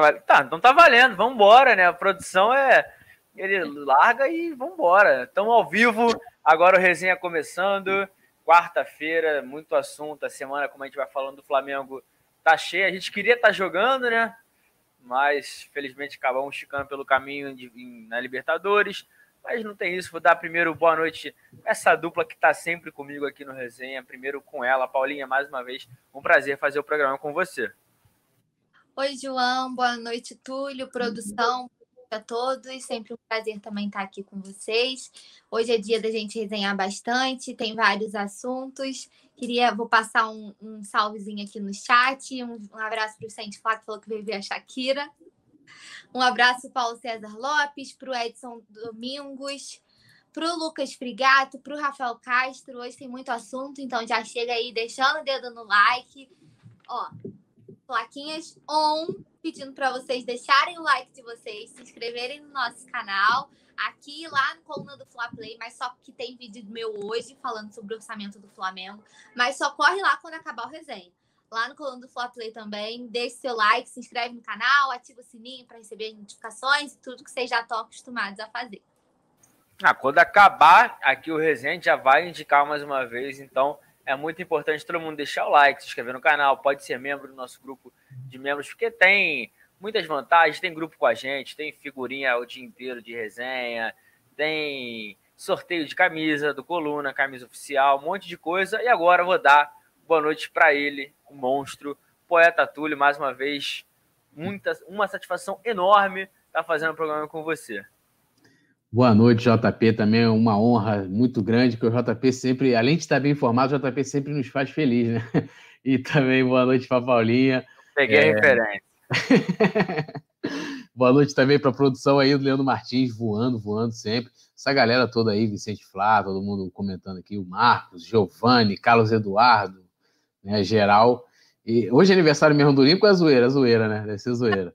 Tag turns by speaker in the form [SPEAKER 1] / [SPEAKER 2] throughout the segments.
[SPEAKER 1] Tá, tá, então tá valendo, vamos embora, né? A produção é. Ele larga e vamos embora. Estamos ao vivo, agora o resenha começando. Quarta-feira, muito assunto. A semana, como a gente vai falando do Flamengo, tá cheia. A gente queria estar tá jogando, né? Mas felizmente acabamos ficando pelo caminho de, na Libertadores. Mas não tem isso. Vou dar primeiro boa noite essa dupla que está sempre comigo aqui no resenha. Primeiro com ela, Paulinha, mais uma vez. Um prazer fazer o programa com você.
[SPEAKER 2] Oi, João. Boa noite, Túlio, produção a todos. Sempre um prazer também estar aqui com vocês. Hoje é dia da gente resenhar bastante, tem vários assuntos. Queria, vou passar um, um salvezinho aqui no chat. Um, um abraço para o Sente Flá, que falou que veio ver a Shakira. Um abraço para Paulo César Lopes, para o Edson Domingos, para o Lucas Frigato, para o Rafael Castro. Hoje tem muito assunto, então já chega aí deixando o dedo no like. Ó, plaquinhas on, pedindo para vocês deixarem o like de vocês, se inscreverem no nosso canal, aqui lá no Coluna do Fla Play, mas só que tem vídeo meu hoje falando sobre o orçamento do Flamengo, mas só corre lá quando acabar o resenha. Lá no Coluna do Fla Play também, deixe seu like, se inscreve no canal, ativa o sininho para receber notificações e tudo que vocês já estão acostumados a fazer.
[SPEAKER 1] Ah, quando acabar aqui o resenha, já vai indicar mais uma vez, então é muito importante todo mundo deixar o like, se inscrever no canal, pode ser membro do nosso grupo de membros, porque tem muitas vantagens, tem grupo com a gente, tem figurinha o dia inteiro de resenha, tem sorteio de camisa do Coluna, camisa oficial, um monte de coisa. E agora eu vou dar boa noite para ele, o monstro, poeta Túlio, mais uma vez, muita, uma satisfação enorme estar tá fazendo o programa com você.
[SPEAKER 3] Boa noite, JP. Também é uma honra muito grande, que o JP sempre, além de estar bem informado, o JP sempre nos faz feliz, né? E também boa noite para Paulinha.
[SPEAKER 1] Peguei é... a referência.
[SPEAKER 3] boa noite também para a produção aí do Leandro Martins, voando, voando sempre. Essa galera toda aí, Vicente Flá, todo mundo comentando aqui, o Marcos, Giovanni, Carlos Eduardo, né, geral. E hoje é aniversário mesmo do Lincoln, é zoeira, é zoeira, né? Deve ser zoeira.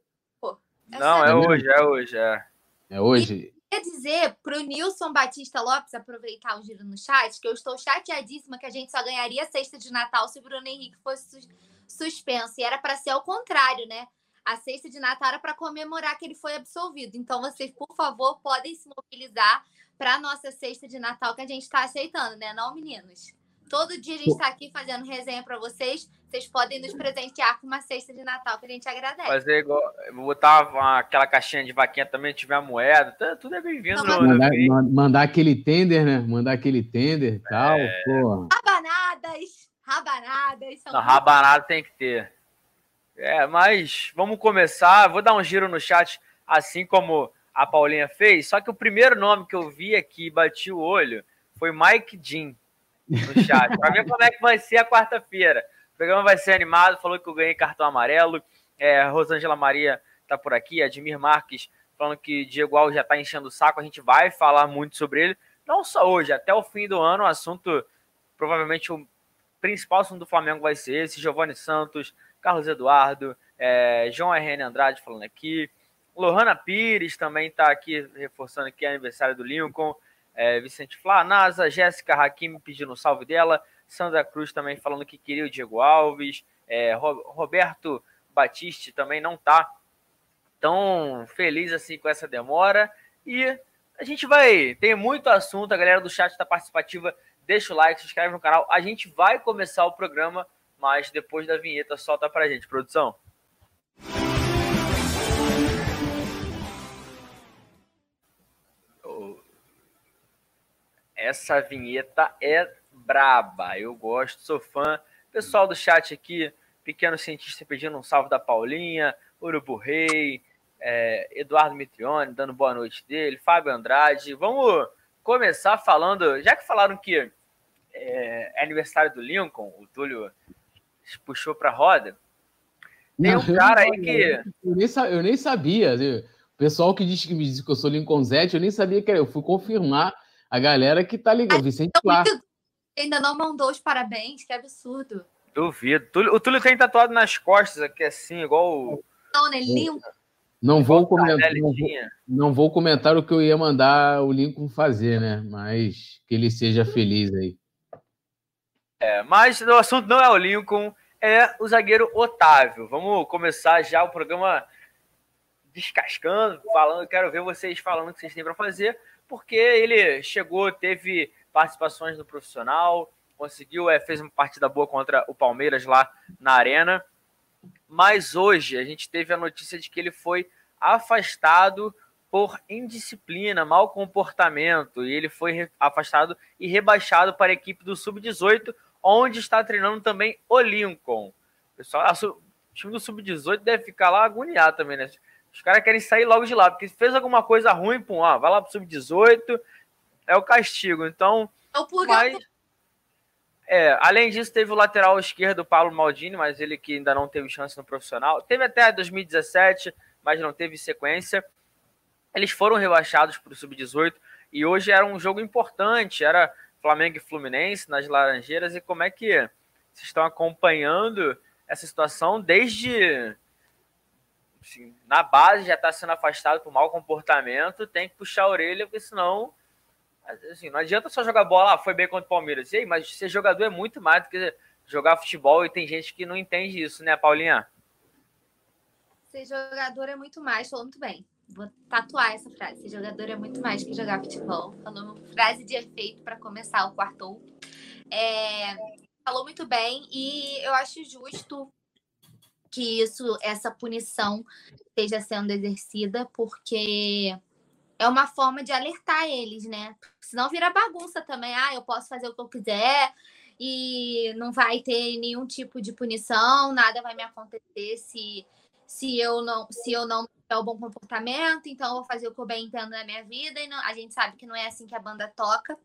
[SPEAKER 1] Não, é, é hoje, é hoje, é.
[SPEAKER 3] É hoje?
[SPEAKER 2] Quer dizer para o Nilson Batista Lopes aproveitar o giro no chat que eu estou chateadíssima que a gente só ganharia sexta de Natal se o Bruno Henrique fosse suspenso. E era para ser ao contrário, né? A sexta de Natal era para comemorar que ele foi absolvido. Então, vocês, por favor, podem se mobilizar para a nossa sexta de Natal que a gente está aceitando, né? Não, meninos? Todo dia a gente está aqui fazendo resenha para vocês. Vocês podem nos presentear com uma cesta de Natal que a gente agradece.
[SPEAKER 1] Fazer igual. Botar uma, aquela caixinha de vaquinha também, tiver a moeda. Tá, tudo é bem-vindo.
[SPEAKER 3] Mandar, mandar, aquele tender, né? Mandar aquele tender e tal. É...
[SPEAKER 2] Rabanadas! Rabanadas!
[SPEAKER 1] Não, rabanada tem que ter. É, mas vamos começar. Vou dar um giro no chat, assim como a Paulinha fez. Só que o primeiro nome que eu vi aqui, bati o olho, foi Mike Jean no chat, para ver como é que vai ser a quarta-feira. Programa vai ser animado, falou que eu ganhei cartão amarelo. É, Rosângela Maria tá por aqui, Admir Marques falando que Diego Alves já está enchendo o saco, a gente vai falar muito sobre ele, não só hoje, até o fim do ano, o assunto, provavelmente o principal assunto do Flamengo vai ser esse, Giovanni Santos, Carlos Eduardo, é, João RN Andrade falando aqui, Lohana Pires também está aqui, reforçando que é aniversário do Lincoln, é, Vicente Flá, NASA, Jéssica Hakim pedindo um salve dela, Sandra Cruz também falando que queria o Diego Alves, é, Roberto Batiste também não tá tão feliz assim com essa demora. E a gente vai. Tem muito assunto, a galera do chat está participativa. Deixa o like, se inscreve no canal. A gente vai começar o programa, mas depois da vinheta, solta pra gente, produção. Essa vinheta é braba. Eu gosto, sou fã. Pessoal do chat aqui, pequeno cientista pedindo um salve da Paulinha, Urubu Rei, é, Eduardo Mitrione dando boa noite dele, Fábio Andrade. Vamos começar falando, já que falaram que é, é aniversário do Lincoln, o Túlio puxou para roda. Tem um cara aí que.
[SPEAKER 3] Eu nem, eu nem sabia. O pessoal que diz que me diz que eu sou Lincoln Zete, eu nem sabia que era. Eu fui confirmar a galera que tá ligando. Vicente Clark.
[SPEAKER 2] Ainda não mandou os parabéns, que absurdo.
[SPEAKER 1] Duvido. O Túlio tem tatuado nas costas aqui, assim, igual o.
[SPEAKER 2] Não, né? Lincoln.
[SPEAKER 3] Não vou, comentar, não, vou, não vou comentar o que eu ia mandar o Lincoln fazer, né? Mas que ele seja feliz aí.
[SPEAKER 1] É, mas o assunto não é o Lincoln, é o zagueiro Otávio. Vamos começar já o programa descascando, falando, quero ver vocês falando o que vocês têm para fazer, porque ele chegou, teve participações no profissional, conseguiu, é, fez uma partida boa contra o Palmeiras lá na Arena. Mas hoje a gente teve a notícia de que ele foi afastado por indisciplina, mau comportamento, e ele foi afastado e rebaixado para a equipe do Sub-18, onde está treinando também o Lincoln. Pessoal, o time do Sub-18 deve ficar lá agoniado também, né? Os caras querem sair logo de lá, porque fez alguma coisa ruim, pum, ó, vai lá pro Sub-18, é o castigo. Então. É o mas, é, além disso, teve o lateral esquerdo, Paulo Maldini, mas ele que ainda não teve chance no profissional. Teve até 2017, mas não teve sequência. Eles foram rebaixados para o Sub-18 e hoje era um jogo importante, era Flamengo e Fluminense nas Laranjeiras. E como é que vocês estão acompanhando essa situação desde assim, na base já está sendo afastado por mau comportamento, tem que puxar a orelha, porque senão assim, não adianta só jogar bola, ah, foi bem contra o Palmeiras. E aí, mas ser jogador é muito mais do que jogar futebol e tem gente que não entende isso, né, Paulinha?
[SPEAKER 2] Ser jogador é muito mais, falou muito bem. Vou tatuar essa frase. Ser jogador é muito mais que jogar futebol. Falou uma frase de efeito para começar o quarto. É, falou muito bem e eu acho justo que isso, essa punição esteja sendo exercida, porque é uma forma de alertar eles, né? Senão vira bagunça também. Ah, eu posso fazer o que eu quiser e não vai ter nenhum tipo de punição, nada vai me acontecer se, se eu não se eu não tiver o bom comportamento, então eu vou fazer o que eu bem entendo na minha vida. E não, a gente sabe que não é assim que a banda toca.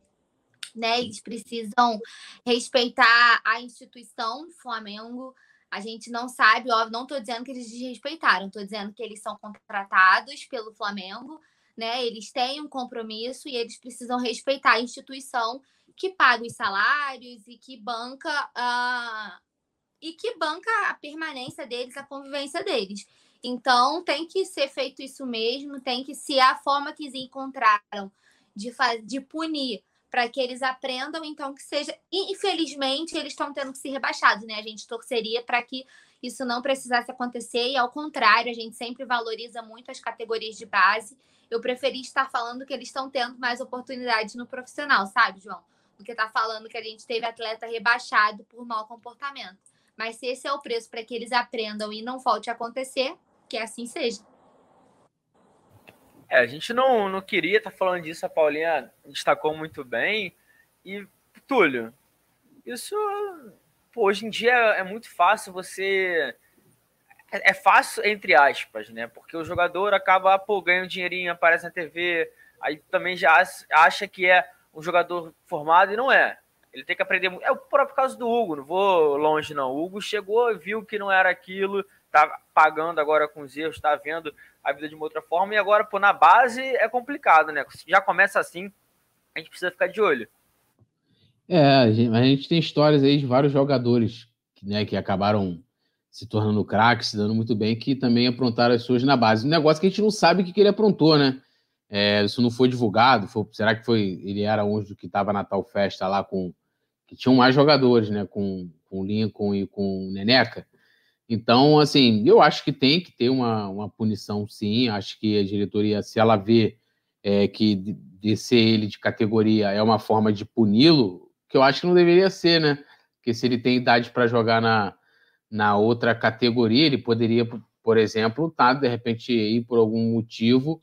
[SPEAKER 2] Né, eles precisam respeitar a instituição Flamengo, a gente não sabe, óbvio, não estou dizendo que eles desrespeitaram, estou dizendo que eles são contratados pelo Flamengo, né? Eles têm um compromisso e eles precisam respeitar a instituição que paga os salários e que banca a e que banca a permanência deles, a convivência deles. Então tem que ser feito isso mesmo, tem que se a forma que eles encontraram de, de punir para que eles aprendam, então que seja. Infelizmente, eles estão tendo que ser rebaixados, né? A gente torceria para que isso não precisasse acontecer, e ao contrário, a gente sempre valoriza muito as categorias de base. Eu preferi estar falando que eles estão tendo mais oportunidades no profissional, sabe, João? Do que estar tá falando que a gente teve atleta rebaixado por mau comportamento. Mas se esse é o preço para que eles aprendam e não volte a acontecer, que assim seja.
[SPEAKER 1] É, a gente não, não queria estar tá falando disso, a Paulinha destacou muito bem. E, Túlio, isso pô, hoje em dia é muito fácil você. É, é fácil, entre aspas, né? Porque o jogador acaba, pô, ganha um dinheirinho, aparece na TV, aí também já acha que é um jogador formado e não é. Ele tem que aprender. É o próprio caso do Hugo, não vou longe, não. O Hugo chegou, viu que não era aquilo, tá pagando agora com os erros, tá vendo a vida de uma outra forma, e agora, pô, na base é complicado, né? Já começa assim, a gente precisa ficar de olho.
[SPEAKER 3] É, a gente, a gente tem histórias aí de vários jogadores né, que acabaram se tornando craques, se dando muito bem, que também aprontaram as suas na base. Um negócio que a gente não sabe o que, que ele aprontou, né? É, isso não foi divulgado. Foi, será que foi? Ele era um que estava na tal festa lá com. que tinham mais jogadores, né? Com, com Lincoln e com Neneca. Então, assim, eu acho que tem que ter uma, uma punição, sim. Acho que a diretoria, se ela vê é, que descer ele de categoria é uma forma de puni-lo, que eu acho que não deveria ser, né? Porque se ele tem idade para jogar na, na outra categoria, ele poderia, por exemplo, tá, de repente, ir por algum motivo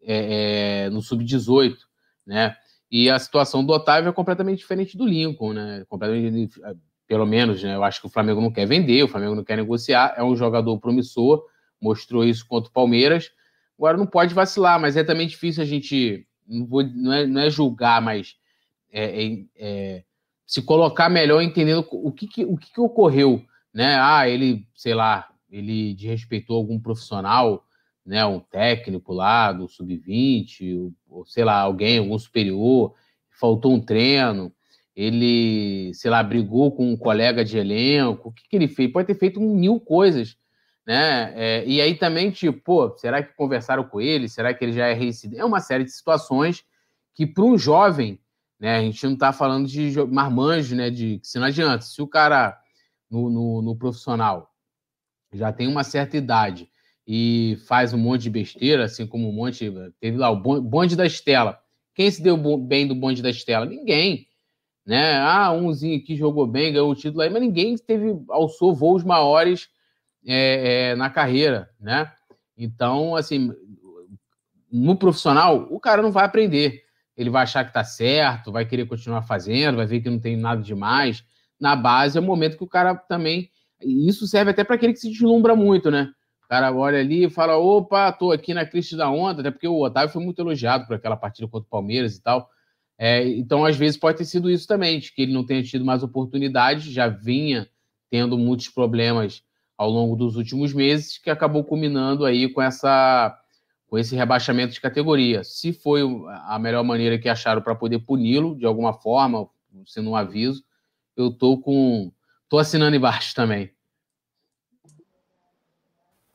[SPEAKER 3] é, é, no sub-18, né? E a situação do Otávio é completamente diferente do Lincoln, né? Completamente pelo menos, né? Eu acho que o Flamengo não quer vender, o Flamengo não quer negociar, é um jogador promissor, mostrou isso contra o Palmeiras. Agora não pode vacilar, mas é também difícil a gente, não, vou, não, é, não é julgar, mas é, é, é, se colocar melhor entendendo o que, que o que, que, ocorreu, né? Ah, ele, sei lá, ele desrespeitou algum profissional, né? Um técnico lá do sub-20, ou sei lá, alguém, algum superior, faltou um treino ele, sei lá, brigou com um colega de elenco, o que, que ele fez? Pode ter feito mil coisas, né? É, e aí também, tipo, pô, será que conversaram com ele? Será que ele já é reincidente? É uma série de situações que, para um jovem, né, a gente não está falando de marmanjo, né? De se não adianta, se o cara no, no, no, profissional já tem uma certa idade e faz um monte de besteira, assim como um monte. Teve lá o bonde da Estela. Quem se deu bem do bonde da Estela? Ninguém. Né? Ah, umzinho que jogou bem, ganhou o título aí, mas ninguém teve, alçou voos maiores é, é, na carreira, né? Então, assim, no profissional, o cara não vai aprender. Ele vai achar que tá certo, vai querer continuar fazendo, vai ver que não tem nada demais. Na base é o momento que o cara também. Isso serve até para aquele que se deslumbra muito, né? O cara olha ali e fala: opa, tô aqui na crista da onda, até porque o Otávio foi muito elogiado por aquela partida contra o Palmeiras e tal. É, então, às vezes, pode ter sido isso também, de que ele não tenha tido mais oportunidades, já vinha tendo muitos problemas ao longo dos últimos meses, que acabou culminando aí com essa com esse rebaixamento de categoria. Se foi a melhor maneira que acharam para poder puni-lo de alguma forma, sendo um aviso, eu tô com tô assinando embaixo também.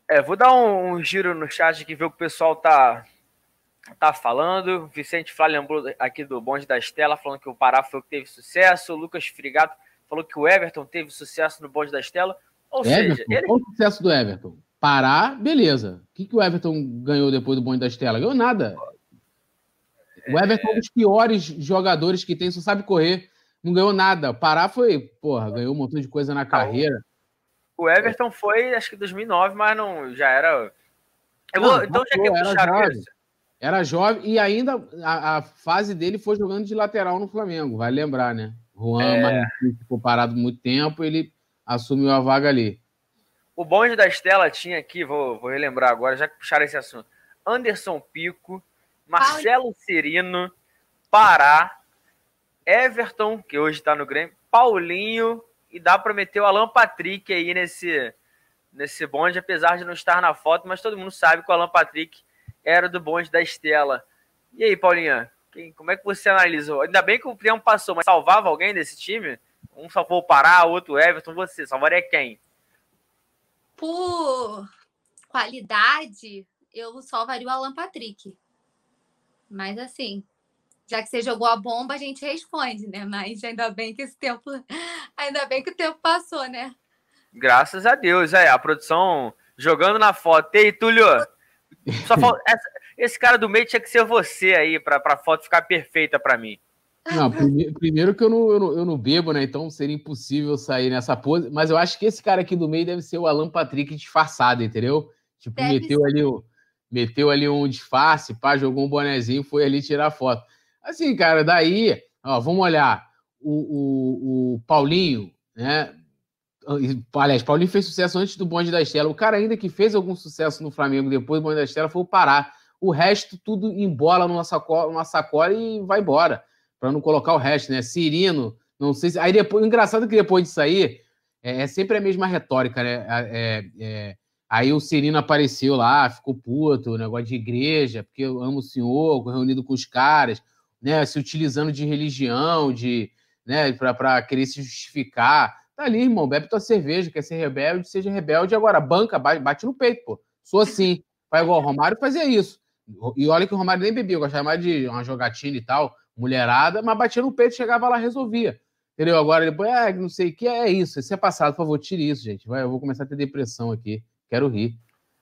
[SPEAKER 1] É, vou dar um, um, giro no chat aqui, ver o que o pessoal tá, tá falando. Vicente Flá lembrou aqui do bonde da Estela, falando que o Pará foi o que teve sucesso. O Lucas Frigato falou que o Everton teve sucesso no bonde da Estela. Ou
[SPEAKER 3] Everton? seja, ele... qual o sucesso do Everton? Pará, beleza. O que, que o Everton ganhou depois do bonde da Estela? Ganhou nada. O Everton é um dos piores jogadores que tem, só sabe correr. Não ganhou nada. Pará foi, porra, ganhou um montão de coisa na carreira.
[SPEAKER 1] O Everton foi, acho que 2009, mas não já era. Eu vou, não, então já que
[SPEAKER 3] era jovem. Era jovem e ainda a, a, fase dele foi jogando de lateral no Flamengo, vai lembrar, né? Juan é... ficou parado muito tempo, ele assumiu a vaga ali.
[SPEAKER 1] O bonde da Estela tinha aqui, vou, vou relembrar agora, já que puxaram esse assunto. Anderson Pico, Marcelo Cirino, Pará, Everton, que hoje está no Grêmio, Paulinho, e dá para meter o Alan Patrick aí nesse, nesse bonde, apesar de não estar na foto, mas todo mundo sabe que o Alan Patrick era do bonde da Estela. E aí, Paulinha, quem, como é que você analisou? Ainda bem que o Prião passou, mas salvava alguém desse time? Um salvou o Pará, outro Everton, você. Salvaria quem?
[SPEAKER 2] Por qualidade, eu salvaria o Alan Patrick. Mas assim, já que você jogou a bomba, a gente responde, né? Mas ainda bem que esse tempo, ainda bem que o tempo passou, né?
[SPEAKER 1] Graças a Deus, é. A produção jogando na foto. Ei, Túlio, só falta, essa, esse cara do meio tinha que ser você aí, para a foto ficar perfeita para mim.
[SPEAKER 3] Não, primeiro, primeiro que eu não, eu não, eu, não, bebo, né? Então seria impossível sair nessa pose. Mas eu acho que esse cara aqui do meio deve ser o Alan Patrick disfarçado, entendeu? Tipo, deve meteu ser. ali, meteu ali um disfarce, pá, jogou um bonezinho, foi ali tirar foto. Assim, cara, daí, ó, vamos olhar. O, o, o Paulinho, né? Aliás, Paulinho fez sucesso antes do bonde da Estela. O cara ainda que fez algum sucesso no Flamengo depois do bonde da Estela foi o Pará. O resto, tudo embola numa sacola, numa sacola e vai embora. Para não colocar o resto, né? Cirino, não sei se. Aí depois, engraçado que depois disso aí, é, é sempre a mesma retórica, né? É, é, aí o Cirino apareceu lá, ficou puto, negócio de igreja, porque eu amo o senhor, reunido com os caras né, se utilizando de religião, de, né, para querer se justificar. Tá ali, irmão, bebe tua cerveja, quer ser rebelde, seja rebelde. Agora, banca, bate no peito, pô. Sou assim. Vai igual o Romário fazia isso. E olha que o Romário nem bebia, gostava mais de uma jogatina e tal, mulherada, mas batia no peito, chegava lá, resolvia. Entendeu? Agora depois, é, não sei o que, é isso. Isso é passado, por favor, tire isso, gente. Vai, eu vou começar a ter depressão aqui. Quero rir.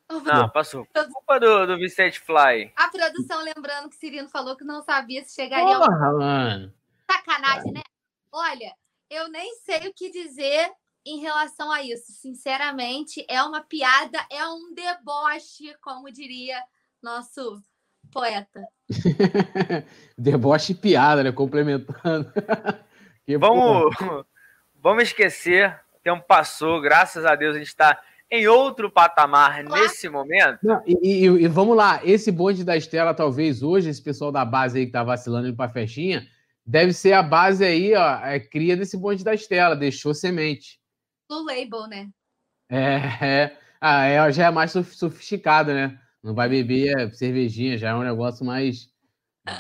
[SPEAKER 1] Não, passou. Culpa do, do Vicente Fly.
[SPEAKER 2] A produção lembrando que Cirino falou que não sabia se chegaria Porra, ao... mano. Sacanagem, né? Olha, eu nem sei o que dizer em relação a isso. Sinceramente, é uma piada, é um deboche, como diria nosso poeta.
[SPEAKER 3] deboche e piada, né? Complementando.
[SPEAKER 1] vamos, vamos esquecer. O tempo passou, graças a Deus a gente está em outro patamar nesse momento.
[SPEAKER 3] Não, e, e, e, vamos lá, esse bonde da Estela, talvez hoje, esse pessoal da base aí que tá vacilando pra festinha, deve ser a base aí, ó, é cria desse bonde da Estela, deixou semente.
[SPEAKER 2] No label, né?
[SPEAKER 3] É, é, ah, é já é mais sofisticado, né? Não vai beber é, cervejinha, já é um negócio mais.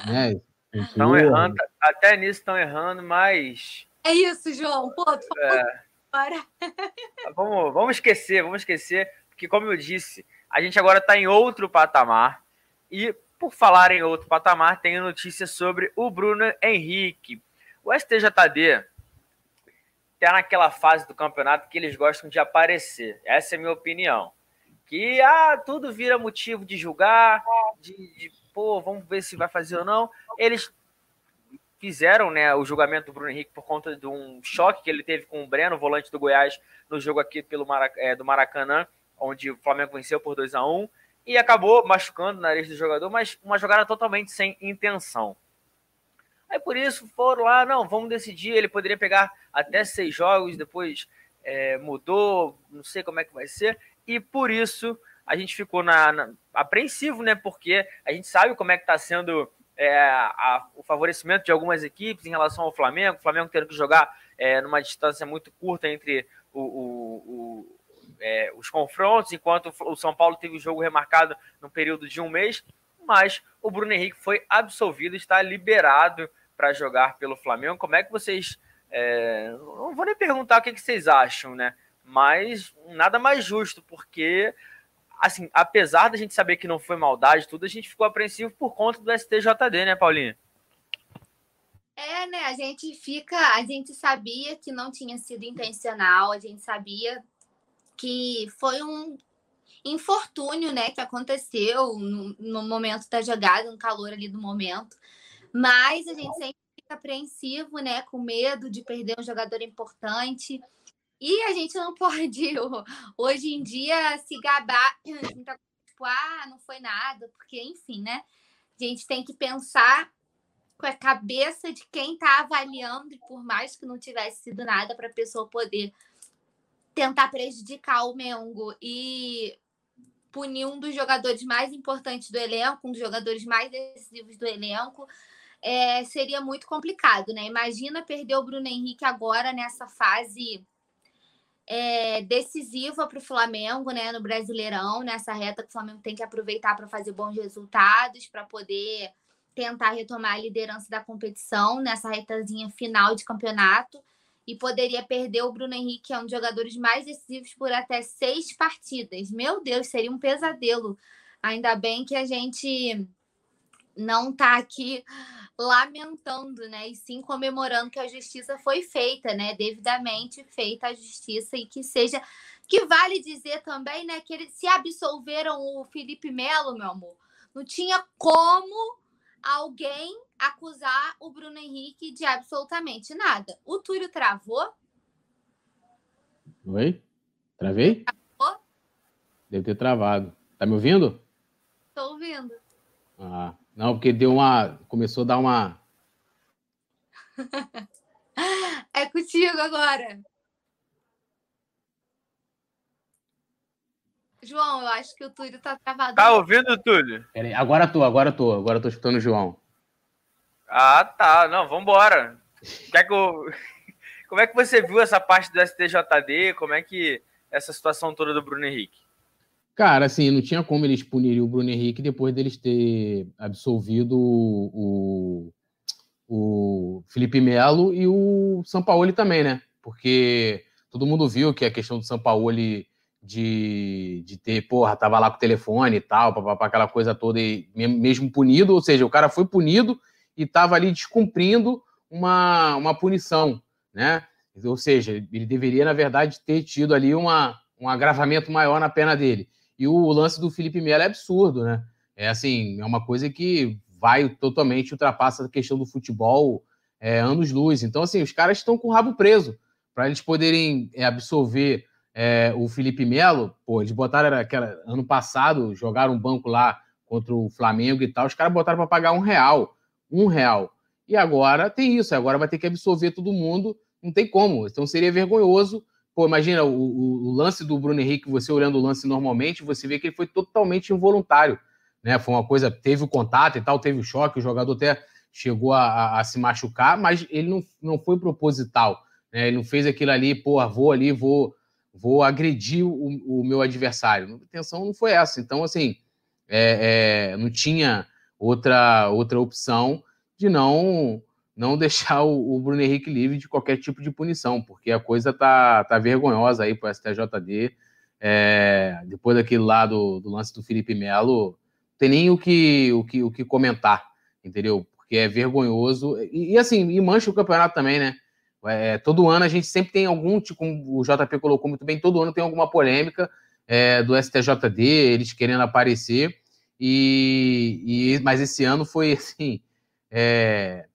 [SPEAKER 3] Né?
[SPEAKER 1] Estão errando, até nisso estão errando, mas.
[SPEAKER 2] É isso, João. Pô, tu falou é
[SPEAKER 1] para. vamos, vamos esquecer, vamos esquecer, porque como eu disse, a gente agora está em outro patamar. E por falar em outro patamar, tenho notícia sobre o Bruno Henrique. O STJD está naquela fase do campeonato que eles gostam de aparecer. Essa é a minha opinião. que ah, tudo vira motivo de julgar, de, de pô, vamos ver se vai fazer ou não. Eles fizeram né, o julgamento do Bruno Henrique por conta de um choque que ele teve com o Breno, volante do Goiás, no jogo aqui pelo Marac é, do Maracanã, onde o Flamengo venceu por 2 a 1 e acabou machucando o nariz do jogador, mas uma jogada totalmente sem intenção. Aí por isso foram lá, não, vamos decidir. Ele poderia pegar até seis jogos, depois é, mudou, não sei como é que vai ser. E por isso a gente ficou na, na apreensivo, né? Porque a gente sabe como é que está sendo é, a, o favorecimento de algumas equipes em relação ao Flamengo. O Flamengo tendo que jogar é, numa distância muito curta entre o, o, o é, os confrontos, enquanto o São Paulo teve o jogo remarcado no período de um mês. Mas o Bruno Henrique foi absolvido, está liberado para jogar pelo Flamengo. Como é que vocês. É, não vou nem perguntar o que, que vocês acham, né? Mas nada mais justo, porque assim, apesar da gente saber que não foi maldade, tudo, a gente ficou apreensivo por conta do STJD, né, Paulinha?
[SPEAKER 2] É, né? A gente fica, a gente sabia que não tinha sido intencional, a gente sabia que foi um infortúnio, né, que aconteceu no, no momento da jogada, no calor ali do momento. Mas a gente sempre fica apreensivo, né, com medo de perder um jogador importante. E a gente não pode, hoje em dia, se gabar, tipo, ah, não foi nada, porque, enfim, né? A gente tem que pensar com a cabeça de quem está avaliando, e por mais que não tivesse sido nada, para a pessoa poder tentar prejudicar o Mengo e punir um dos jogadores mais importantes do elenco, um dos jogadores mais decisivos do elenco, é, seria muito complicado, né? Imagina perder o Bruno Henrique agora nessa fase é, decisiva para o Flamengo, né, no Brasileirão, nessa reta que o Flamengo tem que aproveitar para fazer bons resultados, para poder tentar retomar a liderança da competição nessa retazinha final de campeonato. E poderia perder o Bruno Henrique, que é um dos jogadores mais decisivos, por até seis partidas. Meu Deus, seria um pesadelo. Ainda bem que a gente não está aqui lamentando, né? E sim comemorando que a justiça foi feita, né? Devidamente feita a justiça e que seja. Que vale dizer também, né? Que eles se absolveram o Felipe Melo, meu amor. Não tinha como alguém acusar o Bruno Henrique de absolutamente nada. O Túlio travou?
[SPEAKER 3] Oi? Travei? Travou? Deve ter travado. Tá me ouvindo?
[SPEAKER 2] Tô ouvindo.
[SPEAKER 3] Ah, não, porque deu uma. Começou a dar uma.
[SPEAKER 2] é contigo agora. João, eu acho que o Túlio tá travado.
[SPEAKER 1] Tá ouvindo, Túlio?
[SPEAKER 3] Peraí, agora tô, agora tô, agora tô escutando o João.
[SPEAKER 1] Ah, tá. Não, vambora. Quer que eu... Como é que você viu essa parte do STJD? Como é que essa situação toda do Bruno Henrique?
[SPEAKER 3] Cara, assim, não tinha como eles punirem o Bruno Henrique depois deles ter absolvido o, o Felipe Melo e o Sampaoli também, né? Porque todo mundo viu que a questão do Sampaoli de, de ter, porra, tava lá com o telefone e tal, para aquela coisa toda, e mesmo punido, ou seja, o cara foi punido e estava ali descumprindo uma, uma punição, né? Ou seja, ele deveria, na verdade, ter tido ali uma, um agravamento maior na pena dele. E o lance do Felipe Melo é absurdo, né? É assim, é uma coisa que vai totalmente ultrapassa a questão do futebol é, anos-luz. Então, assim, os caras estão com o rabo preso. Para eles poderem é, absorver é, o Felipe Melo, pô, eles botaram aquela, ano passado, jogaram um banco lá contra o Flamengo e tal, os caras botaram para pagar um real. Um real. E agora tem isso, agora vai ter que absorver todo mundo, não tem como. Então seria vergonhoso Pô, imagina o, o, o, lance do Bruno Henrique, você olhando o lance normalmente, você vê que ele foi totalmente involuntário. Né? Foi uma coisa, teve o contato e tal, teve o choque, o jogador até chegou a, a, a se machucar, mas ele não, não foi proposital. Né? Ele não fez aquilo ali, pô, vou ali, vou, vou agredir o, o meu adversário. A intenção não foi essa. Então, assim, é, é, não tinha outra, outra opção de não não deixar o, o, Bruno Henrique livre de qualquer tipo de punição, porque a coisa tá, tá vergonhosa aí para o STJD. É, depois daquele lá do, do, lance do Felipe Melo, tem nem o que, o que, o que comentar, entendeu? Porque é vergonhoso. E, e assim, e mancha o campeonato também, né? É, todo ano a gente sempre tem algum, tipo, o JP colocou muito bem, todo ano tem alguma polêmica é, do STJD, eles querendo aparecer. E, e, mas esse ano foi assim. É,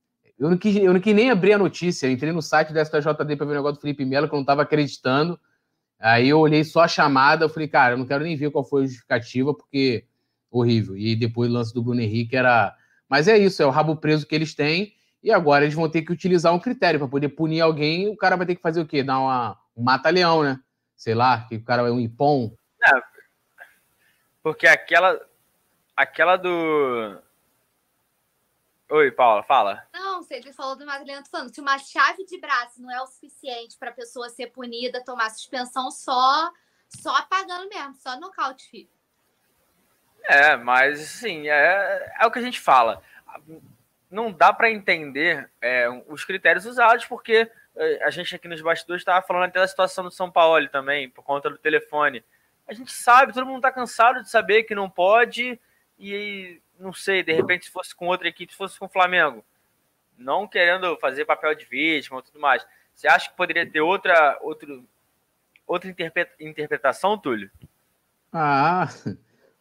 [SPEAKER 3] eu, não quis, eu não quis nem abrir a notícia. Eu entrei no site do STJD para ver o negócio do Felipe Melo, que eu não estava acreditando. Aí eu olhei só a chamada, eu falei, cara, eu não quero nem ver qual foi a justificativa, porque horrível. E depois o lance do Bruno Henrique era. Mas é isso, é o rabo preso que eles têm. E agora eles vão ter que utilizar um critério para poder punir alguém. O cara vai ter que fazer o quê? Dar uma, um mata-leão, né? Sei lá, que o cara é um ipom. É,
[SPEAKER 1] porque aquela. Aquela do. Oi, Paula, fala.
[SPEAKER 2] Não, você falou do mata-leão, falando. Se uma chave de braço não é o suficiente para a pessoa ser punida, tomar suspensão só, só apagando mesmo, só nocaute, filho.
[SPEAKER 1] É, mas sim, é, é o que a gente fala. Não dá para entender é, os critérios usados, porque é, a gente aqui nos bastidores estava falando até da situação do São Paulo também, por conta do telefone. A gente sabe, todo mundo está cansado de saber que não pode, e não sei, de repente, se fosse com outra equipe, se fosse com o Flamengo, não querendo fazer papel de vítima e tudo mais. Você acha que poderia ter outra, outro, outra interpretação, Túlio?
[SPEAKER 3] Ah,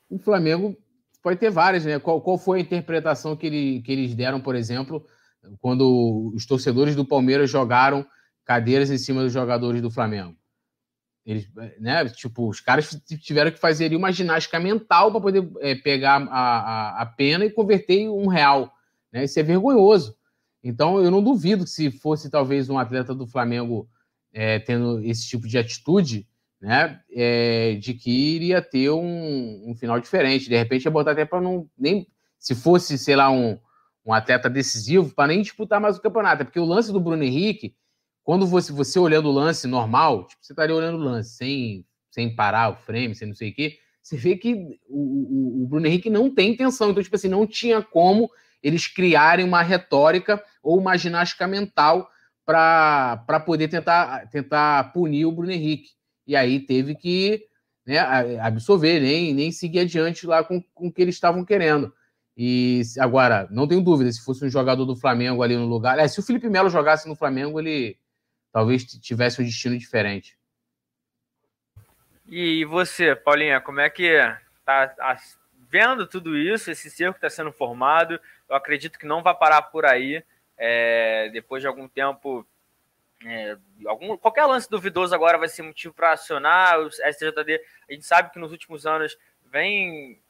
[SPEAKER 3] o Flamengo pode ter várias, né? Qual, qual foi a interpretação que, ele, que eles deram, por exemplo, quando os torcedores do Palmeiras jogaram cadeiras em cima dos jogadores do Flamengo? Eles, né, tipo, os caras tiveram que fazer uma ginástica mental para poder é, pegar a, a, a, pena e converter em um real. Né? Isso é vergonhoso. Então, eu não duvido que se fosse talvez um atleta do Flamengo é, tendo esse tipo de atitude, né, é, de que iria ter um, um, final diferente. De repente, ia botar até para não. nem Se fosse, sei lá, um, um atleta decisivo, para nem disputar mais o campeonato. Porque o lance do Bruno Henrique, quando você, você olhando o lance normal, tipo, você estaria olhando o lance sem, sem parar o frame, sem não sei o quê, você vê que o, o, o Bruno Henrique não tem intenção. Então, tipo assim, não tinha como eles criarem uma retórica ou uma ginástica mental para poder tentar, tentar punir o Bruno Henrique e aí teve que né, absorver, nem, nem seguir adiante lá com, com o que eles estavam querendo. E agora, não tenho dúvida, se fosse um jogador do Flamengo ali no lugar. É, se o Felipe Melo jogasse no Flamengo, ele talvez tivesse um destino diferente.
[SPEAKER 1] E você, Paulinha, como é que tá vendo tudo isso? Esse cerco está sendo formado. Eu acredito que não vai parar por aí. É, depois de algum tempo é, algum, qualquer lance duvidoso agora vai ser motivo para acionar o STJD. A gente sabe que nos últimos anos vem,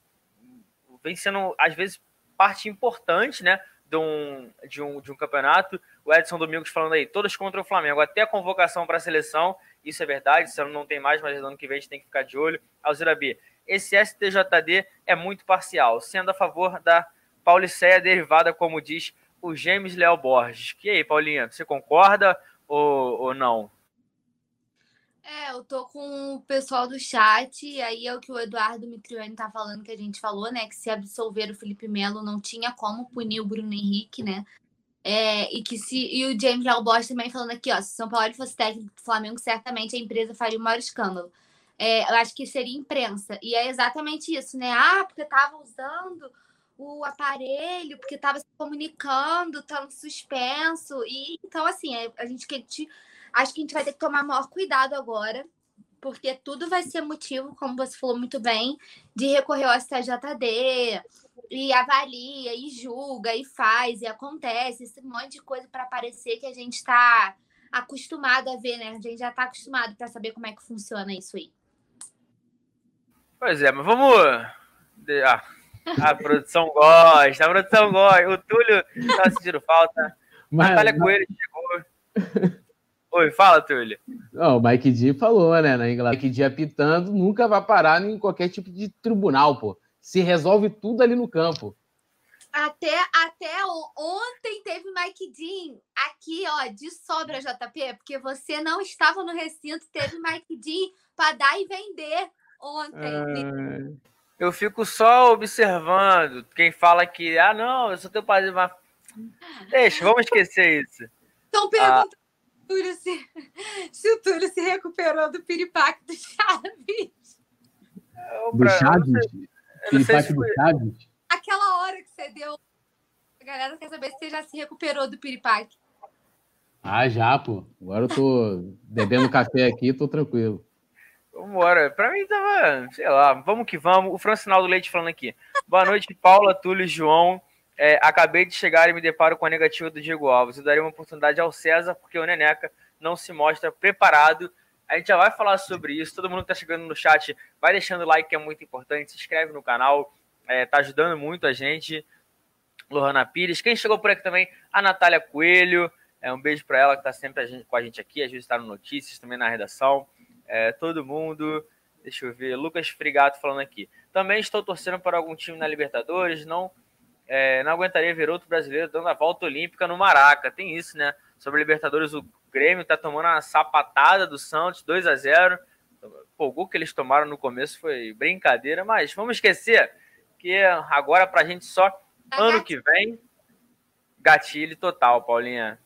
[SPEAKER 1] vem sendo, às vezes, parte importante né, de, um, de, um, de um campeonato. O Edson Domingos falando aí, todos contra o Flamengo, até a convocação para a seleção. Isso é verdade, esse ano não tem mais, mas no ano que vem a gente tem que ficar de olho. Alzira B, esse STJD é muito parcial, sendo a favor da Pauliceia derivada, como diz o James Léo Borges. E aí, Paulinha, você concorda? ou, ou não?
[SPEAKER 2] É, eu tô com o pessoal do chat, e aí é o que o Eduardo Mitrione tá falando, que a gente falou, né? Que se absolver o Felipe Melo não tinha como punir o Bruno Henrique, né? É, e que se. E o James Albosch também falando aqui, ó, se São Paulo fosse técnico do Flamengo, certamente a empresa faria o maior escândalo. É, eu acho que seria imprensa. E é exatamente isso, né? Ah, porque tava usando o aparelho, porque estava se comunicando, estando suspenso. E então, assim, é, a gente, acho que a gente vai ter que tomar maior cuidado agora, porque tudo vai ser motivo, como você falou muito bem, de recorrer ao STJD e avalia e julga e faz e acontece esse monte de coisa para parecer que a gente está acostumado a ver, né? A gente já está acostumado para saber como é que funciona isso aí.
[SPEAKER 1] Pois é, mas vamos. Ah, a produção gosta, a produção gosta. O Túlio tá sentindo falta. Mas, Natália Coelho chegou. Oi, fala, Túlio.
[SPEAKER 3] Não, o Mike D falou, né? Na Inglaterra, Mike D apitando nunca vai parar em qualquer tipo de tribunal, pô. Se resolve tudo ali no campo.
[SPEAKER 2] Até, até ontem teve Mike Dean aqui, ó, de sobra, JP, porque você não estava no recinto, teve Mike Dean para dar e vender ontem
[SPEAKER 1] eu fico só observando. Quem fala que, ah, não, eu só tenho prazer, mas. Deixa, vamos esquecer isso.
[SPEAKER 2] Estão perguntando ah. Túlio se, se o Túlio se recuperou do piripaque do Chaves.
[SPEAKER 3] Do Chaves? Piripaque do Chaves?
[SPEAKER 2] Aquela hora que você deu. A galera quer saber se você já se recuperou do piripaque.
[SPEAKER 3] Ah, já, pô. Agora eu tô bebendo café aqui e tô tranquilo.
[SPEAKER 1] Vambora. Pra mim tava, sei lá, vamos que vamos. O Francinaldo Leite falando aqui. Boa noite, Paula, Túlio, João. É, acabei de chegar e me deparo com a negativa do Diego Alves. Eu daria uma oportunidade ao César, porque o Neneca não se mostra preparado. A gente já vai falar sobre isso. Todo mundo que está chegando no chat, vai deixando o like, que é muito importante. Se inscreve no canal, é, tá ajudando muito a gente. Lohana Pires. Quem chegou por aqui também? A Natália Coelho. É, um beijo para ela que está sempre a gente, com a gente aqui. Às vezes está no Notícias, também na redação é, todo mundo. Deixa eu ver, Lucas Frigato falando aqui. Também estou torcendo para algum time na Libertadores. Não, é, não aguentaria ver outro brasileiro dando a volta olímpica no Maraca. Tem isso, né? Sobre Libertadores, o Grêmio está tomando uma sapatada do Santos, 2 a 0 Pô, o gol que eles tomaram no começo foi brincadeira, mas vamos esquecer que agora para a gente só ano que vem. Gatilho total, Paulinha.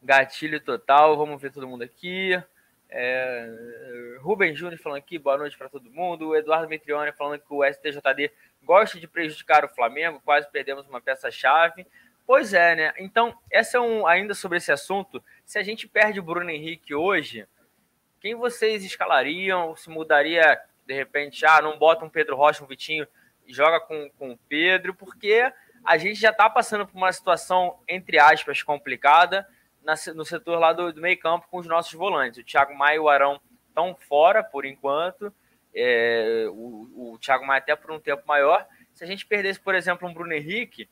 [SPEAKER 1] Gatilho total. Vamos ver todo mundo aqui. É, Rubem Júnior falando aqui, boa noite para todo mundo. O Eduardo Mitrione falando que o STJD gosta de prejudicar o Flamengo, quase perdemos uma peça-chave. Pois é, né? Então, essa é um ainda sobre esse assunto. Se a gente perde o Bruno Henrique hoje, quem vocês escalariam? Se mudaria de repente, ah, não bota um Pedro Rocha, um Vitinho joga com, com o Pedro, porque a gente já está passando por uma situação, entre aspas, complicada na, no setor lá do, do meio campo com os nossos volantes. O Thiago Maia e o Arão estão fora por enquanto. É, o, o Thiago Maia até por um tempo maior. Se a gente perdesse, por exemplo, um Bruno Henrique,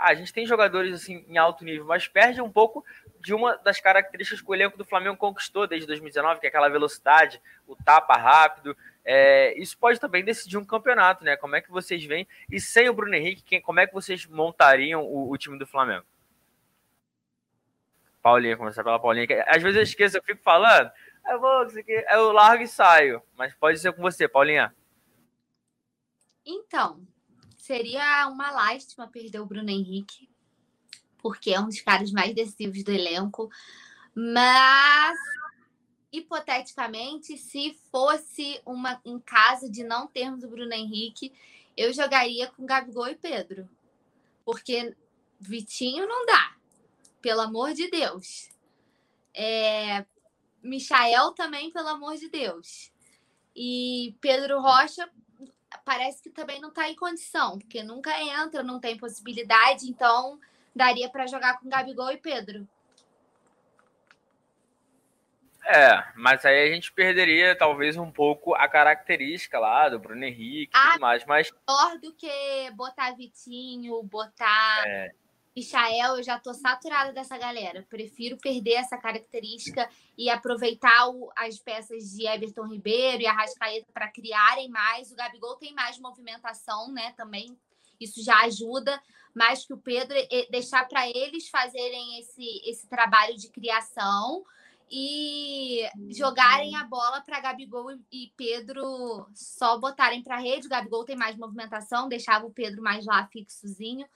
[SPEAKER 1] a gente tem jogadores assim em alto nível, mas perde um pouco de uma das características que o elenco do Flamengo conquistou desde 2019, que é aquela velocidade, o tapa rápido. É, isso pode também decidir um campeonato, né? Como é que vocês veem? E sem o Bruno Henrique, quem, como é que vocês montariam o, o time do Flamengo? Paulinha, começar pela Paulinha. Que às vezes eu esqueço, eu fico falando, eu vou, eu largo e saio. Mas pode ser com você, Paulinha.
[SPEAKER 2] Então, seria uma lástima perder o Bruno Henrique, porque é um dos caras mais decisivos do elenco. Mas, hipoteticamente, se fosse uma, um caso de não termos o Bruno Henrique, eu jogaria com Gabigol e Pedro. Porque Vitinho não dá pelo amor de Deus. É, Michael também, pelo amor de Deus. E Pedro Rocha parece que também não está em condição, porque nunca entra, não tem possibilidade, então daria para jogar com Gabigol e Pedro.
[SPEAKER 1] É, mas aí a gente perderia talvez um pouco a característica lá do Bruno Henrique e ah, tudo mais, mas...
[SPEAKER 2] Melhor do que botar Vitinho, botar é. Michael, eu já tô saturada dessa galera. Prefiro perder essa característica e aproveitar o, as peças de Everton Ribeiro e Arrascaeta para criarem mais. O Gabigol tem mais movimentação, né? Também isso já ajuda mais que o Pedro deixar para eles fazerem esse, esse trabalho de criação e jogarem a bola para Gabigol e Pedro só botarem para rede. O Gabigol tem mais movimentação, deixava o Pedro mais lá fixozinho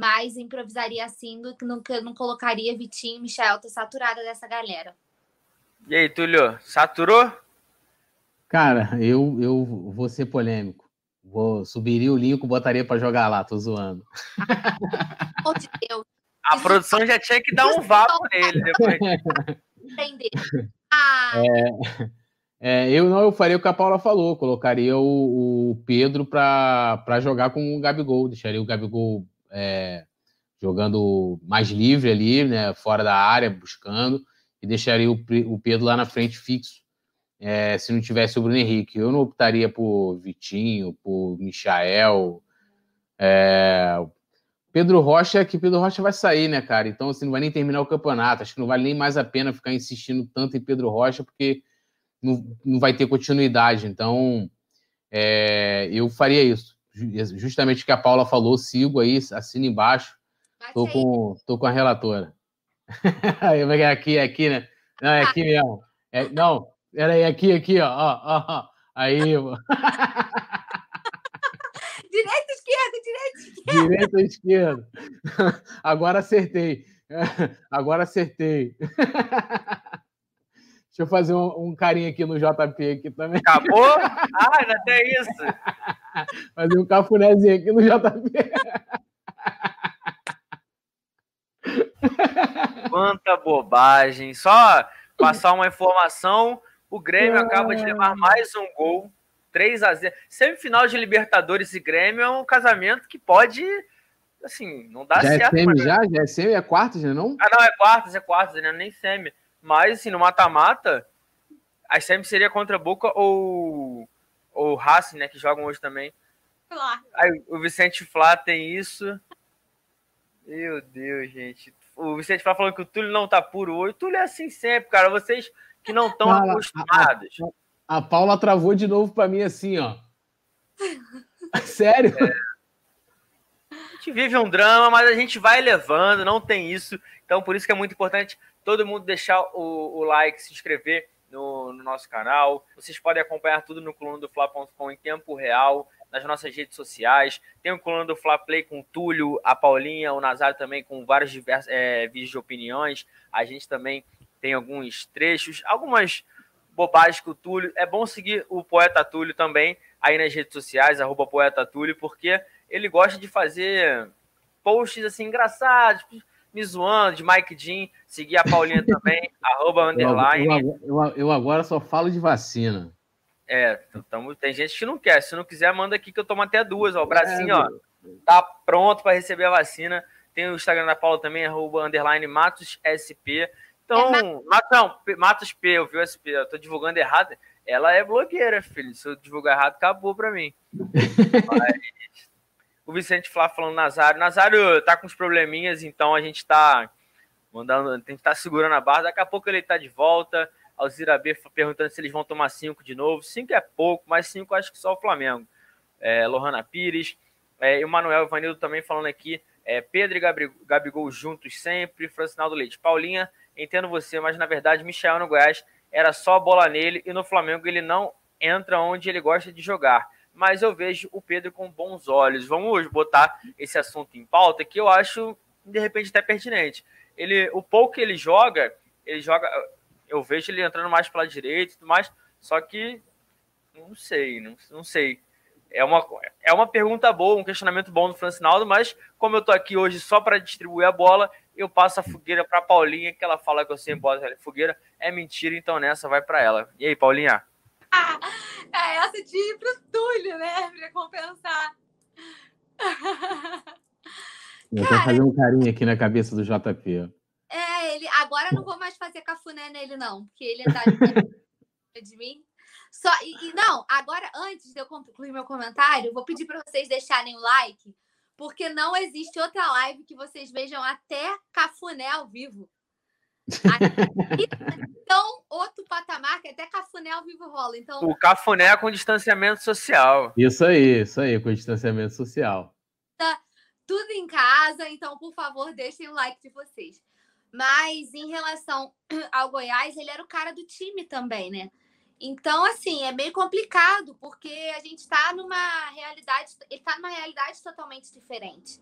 [SPEAKER 2] mas improvisaria assim, do que não, não colocaria Vitinho e Michel. Tô saturada dessa galera.
[SPEAKER 1] E aí, Túlio, saturou?
[SPEAKER 3] Cara, eu, eu vou ser polêmico. Vou subiria o Lincoln, botaria para jogar lá, tô zoando.
[SPEAKER 1] Oh, de Deus. A Isso produção já tinha que dar um vapo nele depois. Entender.
[SPEAKER 3] Ah. É, é, eu não, eu faria o que a Paula falou, colocaria o, o Pedro para jogar com o Gabigol, deixaria o Gabigol é, jogando mais livre ali, né, fora da área, buscando, e deixaria o, o Pedro lá na frente fixo, é, se não tivesse o Bruno Henrique. Eu não optaria por Vitinho, por Michael. É, Pedro Rocha, que Pedro Rocha vai sair, né, cara? Então, assim, não vai nem terminar o campeonato. Acho que não vale nem mais a pena ficar insistindo tanto em Pedro Rocha, porque não, não vai ter continuidade. Então, é, eu faria isso justamente o que a Paula falou, sigo aí, assino embaixo. Tô com, tô com a relatora. é aqui, é aqui, né? Não, é aqui mesmo. É, não, era aí, aqui, aqui, ó. ó, ó. Aí.
[SPEAKER 2] direita, esquerda, direita, esquerda.
[SPEAKER 3] Direita, esquerda. Agora acertei. Agora acertei. Deixa eu fazer um, um carinho aqui no JP aqui também.
[SPEAKER 1] Acabou? Ah, ainda tem isso.
[SPEAKER 3] Fazer um cafunézinho aqui no JP.
[SPEAKER 1] Quanta bobagem. Só passar uma informação. O Grêmio é. acaba de levar mais um gol, 3 a 0 Semifinal de Libertadores e Grêmio é um casamento que pode, assim, não dá
[SPEAKER 3] já
[SPEAKER 1] é certo.
[SPEAKER 3] É semi, já? Já é semi? É quartas, né, não?
[SPEAKER 1] Ah, não, é quartas, é quartas, né? Nem semi. Mas, assim, no mata-mata, a semi seria contra Boca ou, ou Racing, né? Que jogam hoje também. Claro. Aí, o Vicente Flá tem isso. Meu Deus, gente. O Vicente Flá falando que o Túlio não tá puro hoje. O Túlio é assim sempre, cara. Vocês que não estão acostumados.
[SPEAKER 3] A, a, a, Paula travou de novo para mim assim, ó. Sério? É.
[SPEAKER 1] A gente vive um drama, mas a gente vai levando, não tem isso. Então, por isso que é muito importante todo mundo deixar o, o like, se inscrever no, no, nosso canal. Vocês podem acompanhar tudo no coluna do Fla.com em tempo real, nas nossas redes sociais. Tem o coluna do Fla Play com o Túlio, a Paulinha, o Nazário também com vários diversos, é, vídeos de opiniões. A gente também tem alguns trechos, algumas bobagens que o Túlio. É bom seguir o Poeta Túlio também aí nas redes sociais, arroba Poeta Túlio, porque ele gosta de fazer posts assim engraçados, me zoando, de Mike Jean, seguir a Paulinha também, arroba underline.
[SPEAKER 3] Eu, eu, eu, agora só falo de vacina.
[SPEAKER 1] É, então, tem gente que não quer. Se não quiser, manda aqui que eu tomo até duas. Ó. O bracinho, é, ó, tá pronto para receber a vacina. Tem o Instagram da Paula também, arroba underline Matos SP. Então, é, Matos, não, Matos P, eu vi o SP, eu tô divulgando errado. Ela é blogueira, filho. Se eu divulgar errado, acabou para mim. Mas, o Vicente Flá falando Nazário. Nazário tá com uns probleminhas, então a gente tá mandando, a tá segurando a barra. Daqui a pouco ele tá de volta. Alzira B perguntando se eles vão tomar cinco de novo. Cinco é pouco, mas cinco acho que só o Flamengo. É, Lohana Pires. É, e o Manuel Vanildo também falando aqui. É, Pedro e Gabigol juntos sempre. Francinaldo Leite. Paulinha, entendo você, mas na verdade, Michel no Goiás era só bola nele e no Flamengo ele não entra onde ele gosta de jogar mas eu vejo o Pedro com bons olhos. Vamos botar esse assunto em pauta que eu acho de repente até pertinente. Ele, o pouco que ele joga, ele joga, eu vejo ele entrando mais pela direita mais, só que não sei, não, não sei. É uma, é uma pergunta boa, um questionamento bom do Francinaldo, mas como eu tô aqui hoje só para distribuir a bola, eu passo a fogueira para Paulinha, que ela fala que eu sempre boto fogueira. É mentira, então nessa vai para ela. E aí, Paulinha?
[SPEAKER 2] é essa de ir pro Túlio, né? Pra compensar.
[SPEAKER 3] Eu tô fazendo um carinho aqui na cabeça do JP.
[SPEAKER 2] É, ele. Agora não vou mais fazer cafuné nele, não, porque ele tá de mim. Só, e, e, não, agora, antes de eu concluir meu comentário, vou pedir para vocês deixarem o like, porque não existe outra live que vocês vejam até cafuné ao vivo. então, outro patamar que até cafuné ao vivo rola. Então,
[SPEAKER 1] o cafuné é com distanciamento social.
[SPEAKER 3] Isso aí, isso aí, com distanciamento social.
[SPEAKER 2] Tá tudo em casa, então, por favor, deixem o like de vocês. Mas em relação ao Goiás, ele era o cara do time também, né? Então, assim, é meio complicado, porque a gente está numa realidade, ele está numa realidade totalmente diferente.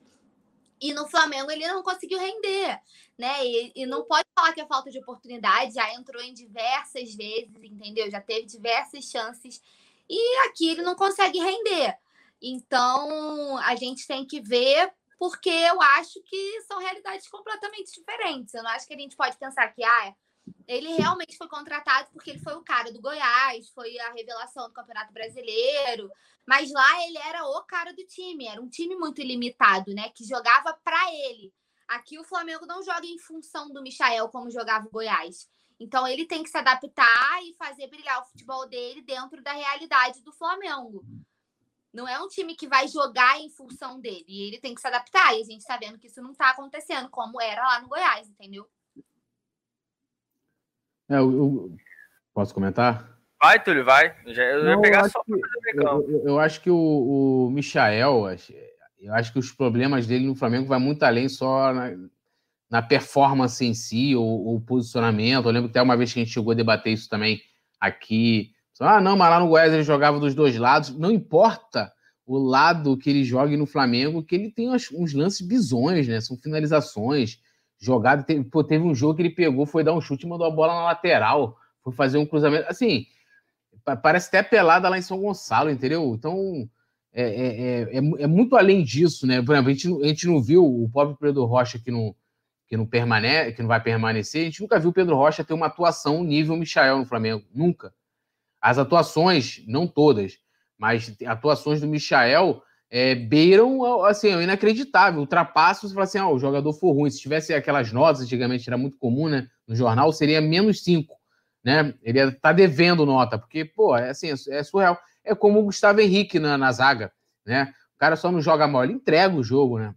[SPEAKER 2] E no Flamengo ele não conseguiu render, né? E, e, não pode falar que é falta de oportunidade, já entrou em diversas vezes, entendeu? Já teve diversas chances e aqui ele não consegue render. Então a gente tem que ver, porque eu acho que são realidades completamente diferentes. Eu não acho que a gente pode pensar que ah, ele realmente foi contratado porque ele foi o cara do Goiás, foi a revelação do Campeonato Brasileiro. Mas lá ele era o cara do time, era um time muito ilimitado, né? Que jogava para ele. Aqui o Flamengo não joga em função do Michael como jogava o Goiás. Então ele tem que se adaptar e fazer brilhar o futebol dele dentro da realidade do Flamengo. Não é um time que vai jogar em função dele. E ele tem que se adaptar. E a gente está vendo que isso não está acontecendo, como era lá no Goiás, entendeu?
[SPEAKER 3] É, eu, eu, posso comentar?
[SPEAKER 1] Vai, Túlio, vai. Eu, já, eu Não, ia pegar só
[SPEAKER 3] que, eu, eu, acho que o, o Michael, eu acho que os problemas dele no Flamengo vai muito além só na, na performance em si, ou, o posicionamento. Eu lembro que até uma vez que a gente chegou a debater isso também aqui. Ah, não, mas lá no Goiás ele jogava dos dois lados. Não importa o lado que ele jogue no Flamengo, que ele tem uns lances bizonhos, né? São finalizações jogada. Teve, pô, teve um jogo que ele pegou, foi dar um chute e mandou a bola na lateral. Foi fazer um cruzamento. Assim, parece até pelada lá em São Gonçalo, entendeu? Então, é, é, é, é, muito além disso, né? Por exemplo, a gente, a gente não viu o pobre Pedro Rocha que não, que não, permane que não vai permanecer, a gente nunca viu o Pedro Rocha ter uma atuação nível Michael no Flamengo. Nunca. As atuações, não todas, mas atuações do Michael é, beiram assim, é inacreditável. Ultrapassa, você fala assim: ah, o jogador for ruim. Se tivesse aquelas notas, antigamente era muito comum, né? No jornal, seria menos 5. Né? Ele ia tá devendo nota, porque, pô, é assim, é surreal. É como o Gustavo Henrique na, na zaga, né? O cara só não joga mal, ele entrega o jogo, né?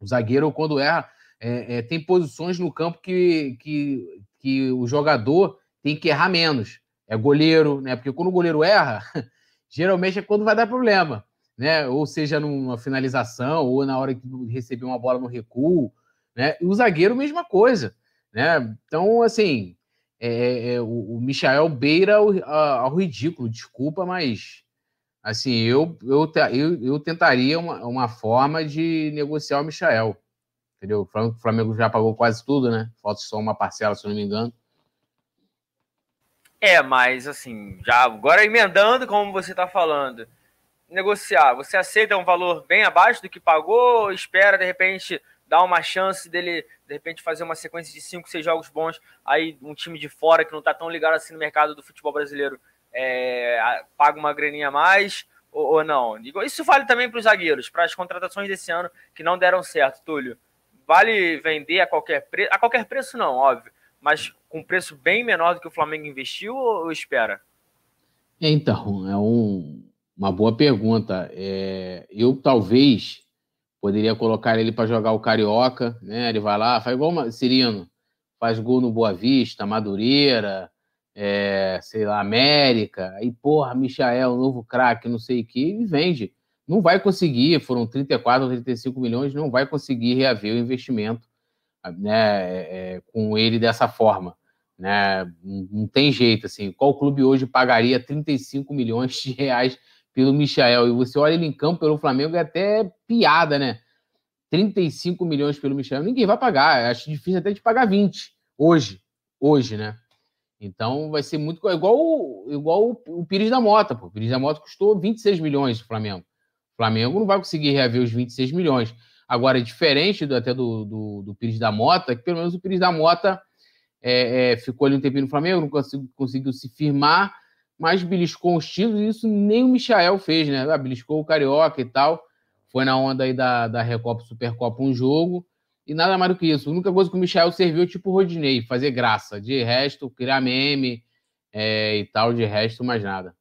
[SPEAKER 3] O zagueiro, quando erra, é, é, tem posições no campo que, que, que o jogador tem que errar menos. É goleiro, né? Porque quando o goleiro erra, geralmente é quando vai dar problema, né? Ou seja, numa finalização, ou na hora que receber uma bola no recuo, né? E o zagueiro, mesma coisa, né? Então, assim, é, é, o, o Michael beira ao, ao, ridículo, desculpa, mas assim, eu, eu, eu, eu tentaria uma, uma forma de negociar o Michael entendeu? O Flamengo já pagou quase tudo, né? Falta só uma parcela, se não me engano.
[SPEAKER 1] É, mas assim, já agora emendando, como você está falando, negociar, você aceita um valor bem abaixo do que pagou, espera de repente dar uma chance dele, de repente, fazer uma sequência de 5, 6 jogos bons, aí um time de fora que não está tão ligado assim no mercado do futebol brasileiro é, paga uma graninha a mais, ou, ou não? Isso vale também para os zagueiros, para as contratações desse ano que não deram certo, Túlio vale vender a qualquer preço? A qualquer preço não, óbvio, mas com preço bem menor do que o Flamengo investiu ou espera?
[SPEAKER 3] Então, é um, uma boa pergunta. É, eu talvez poderia colocar ele para jogar o Carioca, né? Ele vai lá, faz igual o Cirino, faz gol no Boa Vista, Madureira, é, sei lá, América, aí, porra, Michael, novo craque, não sei o que, e vende não vai conseguir, foram 34 ou 35 milhões, não vai conseguir reaver o investimento né, é, é, com ele dessa forma. Né? Não, tem jeito, assim. Qual clube hoje pagaria 35 milhões de reais pelo Michael? E você olha ele em campo pelo Flamengo, é até piada, né? 35 milhões pelo Michel, ninguém vai pagar. Acho difícil até de pagar 20 hoje. Hoje, né? Então vai ser muito igual, igual o, o Pires da Mota. Pô. O Pires da Mota custou 26 milhões do Flamengo. Flamengo não vai conseguir reaver os 26 milhões. Agora, é diferente do, até do, do, do, Pires da Mota, que pelo menos o Pires da Mota é, é, ficou ali um tempinho no Flamengo, não conseguiu, conseguiu se firmar, mas beliscou os títulos, e isso nem o Michael fez, né? Ah, beliscou o Carioca e tal. Foi na onda aí da, da Recopa Supercopa um jogo, e nada mais do que isso. A única coisa que o Michael serviu, tipo o Rodinei, fazer graça. De resto, criar meme é, e tal, de resto, mais nada.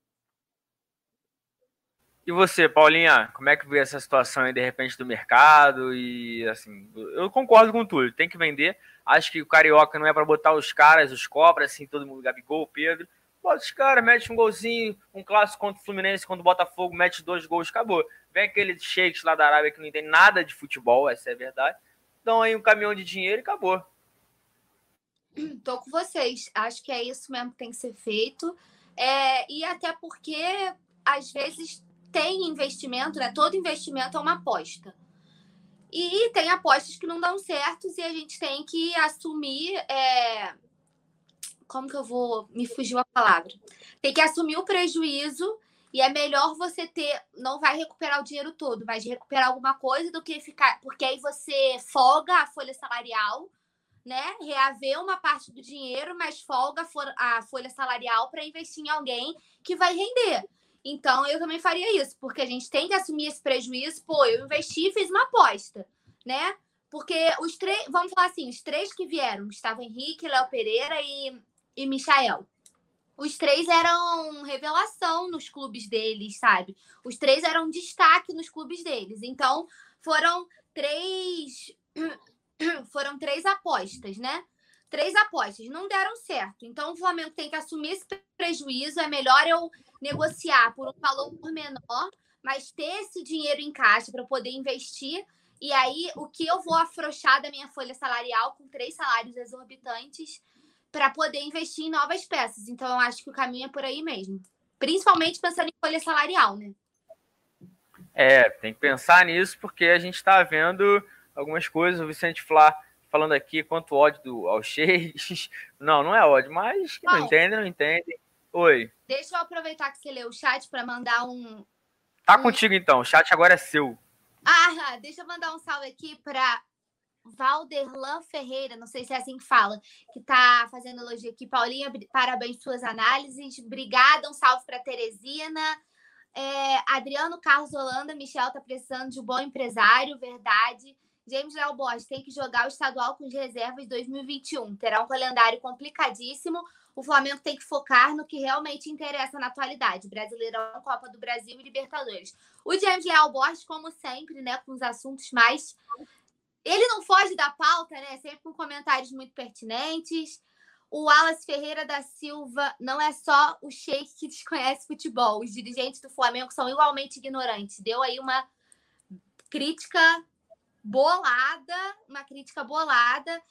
[SPEAKER 1] E você, Paulinha, como é que vê essa situação aí, de repente, do mercado? E, assim, eu concordo com tudo, tem que vender. Acho que o Carioca não é para botar os caras, os cobras, assim, todo mundo, Gabigol, Pedro. Bota os caras, mete um golzinho, um clássico contra o Fluminense, quando o Botafogo mete dois gols, acabou. Vem aquele shakes lá da Arábia que não entende nada de futebol, essa é a verdade. Então aí um caminhão de dinheiro e acabou.
[SPEAKER 2] Tô com vocês. Acho que é isso mesmo que tem que ser feito. É, e até porque, às vezes, tem investimento, né? Todo investimento é uma aposta. E tem apostas que não dão certos e a gente tem que assumir. É... Como que eu vou. Me fugiu a palavra. Tem que assumir o prejuízo e é melhor você ter. Não vai recuperar o dinheiro todo, vai recuperar alguma coisa do que ficar. Porque aí você folga a folha salarial, né? Reaver uma parte do dinheiro, mas folga a folha salarial para investir em alguém que vai render. Então, eu também faria isso, porque a gente tem que assumir esse prejuízo. Pô, eu investi e fiz uma aposta, né? Porque os três, vamos falar assim, os três que vieram, Gustavo Henrique, Léo Pereira e, e Michael. Os três eram revelação nos clubes deles, sabe? Os três eram destaque nos clubes deles. Então, foram três foram três apostas, né? Três apostas não deram certo. Então, o Flamengo tem que assumir esse prejuízo. É melhor eu negociar por um valor menor, mas ter esse dinheiro em caixa para poder investir. E aí, o que eu vou afrouxar da minha folha salarial com três salários exorbitantes para poder investir em novas peças. Então, eu acho que o caminho é por aí mesmo. Principalmente pensando em folha salarial, né?
[SPEAKER 1] É, tem que pensar nisso, porque a gente está vendo algumas coisas. O Vicente Flá falando aqui quanto ódio do, ao Cheiros. Não, não é ódio, mas não entende, não entende. Oi.
[SPEAKER 2] Deixa eu aproveitar que você leu o chat para mandar um.
[SPEAKER 1] Tá um... contigo então, o chat agora é seu.
[SPEAKER 2] Ah, deixa eu mandar um salve aqui para Valderlan Ferreira, não sei se é assim que fala, que está fazendo elogio aqui. Paulinha, parabéns suas análises. Obrigada, um salve para Teresina. É, Adriano Carlos Holanda, Michel está precisando de um bom empresário, verdade. James Léo Borges tem que jogar o estadual com as reservas 2021. Terá um calendário complicadíssimo. O Flamengo tem que focar no que realmente interessa na atualidade: Brasileirão, Copa do Brasil e Libertadores. O James Leal Borges, como sempre, né, com os assuntos mais. Ele não foge da pauta, né? Sempre com comentários muito pertinentes. O Wallace Ferreira da Silva não é só o Sheik que desconhece futebol. Os dirigentes do Flamengo são igualmente ignorantes. Deu aí uma crítica bolada, uma crítica bolada.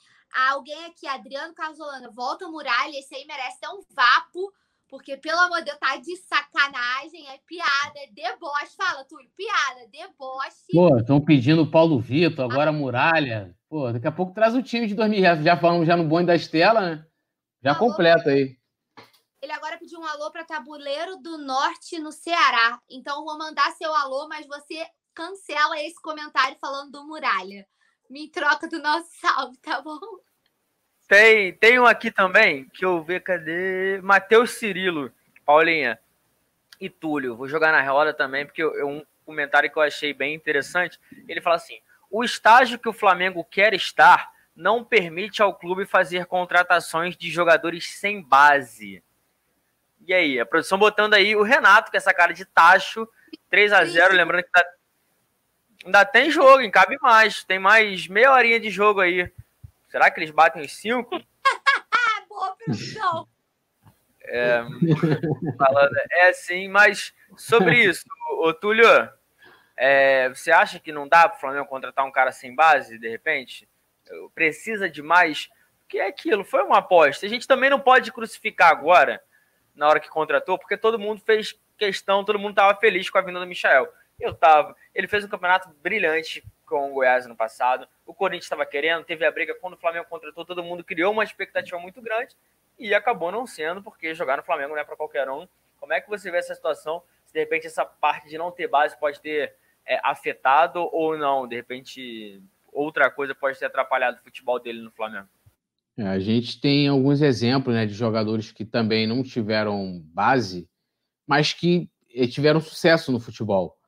[SPEAKER 2] Alguém aqui, Adriano Casolana, volta muralha, esse aí merece ter um vapo, porque, pelo amor de Deus, tá de sacanagem, é piada, é deboche. Fala, Túlio, piada, deboche.
[SPEAKER 3] Pô, estão pedindo o Paulo Vitor, agora a muralha. Pô, daqui a pouco traz o time de 2000. Já, já falamos já no bonde da Estela, né? Já alô, completa aí.
[SPEAKER 2] Ele agora pediu um alô para Tabuleiro do Norte, no Ceará. Então, vou mandar seu alô, mas você cancela esse comentário falando do Muralha. Me troca do nosso salve, tá bom?
[SPEAKER 1] Tem, tem um aqui também, que eu vi, cadê? Matheus Cirilo, Paulinha e Túlio. Vou jogar na roda também, porque é um comentário que eu achei bem interessante. Ele fala assim: o estágio que o Flamengo quer estar não permite ao clube fazer contratações de jogadores sem base. E aí, a produção botando aí o Renato com essa cara de tacho, 3 a 0 lembrando que tá Ainda tem jogo, hein? Cabe mais. Tem mais meia horinha de jogo aí. Será que eles batem os cinco?
[SPEAKER 2] Boa produção.
[SPEAKER 1] É, falando, é sim, mas sobre isso, ô, Túlio, é, você acha que não dá para o Flamengo contratar um cara sem base, de repente? Precisa de mais? Porque é aquilo, foi uma aposta. A gente também não pode crucificar agora, na hora que contratou, porque todo mundo fez questão, todo mundo estava feliz com a vinda do Michel. Eu tava. Ele fez um campeonato brilhante com o Goiás no passado. O Corinthians estava querendo, teve a briga quando o Flamengo contratou, todo mundo criou uma expectativa muito grande e acabou não sendo, porque jogar no Flamengo não é para qualquer um. Como é que você vê essa situação? Se de repente essa parte de não ter base pode ter é, afetado ou não? De repente outra coisa pode ter atrapalhado o futebol dele no Flamengo?
[SPEAKER 3] É, a gente tem alguns exemplos né, de jogadores que também não tiveram base, mas que eh, tiveram sucesso no futebol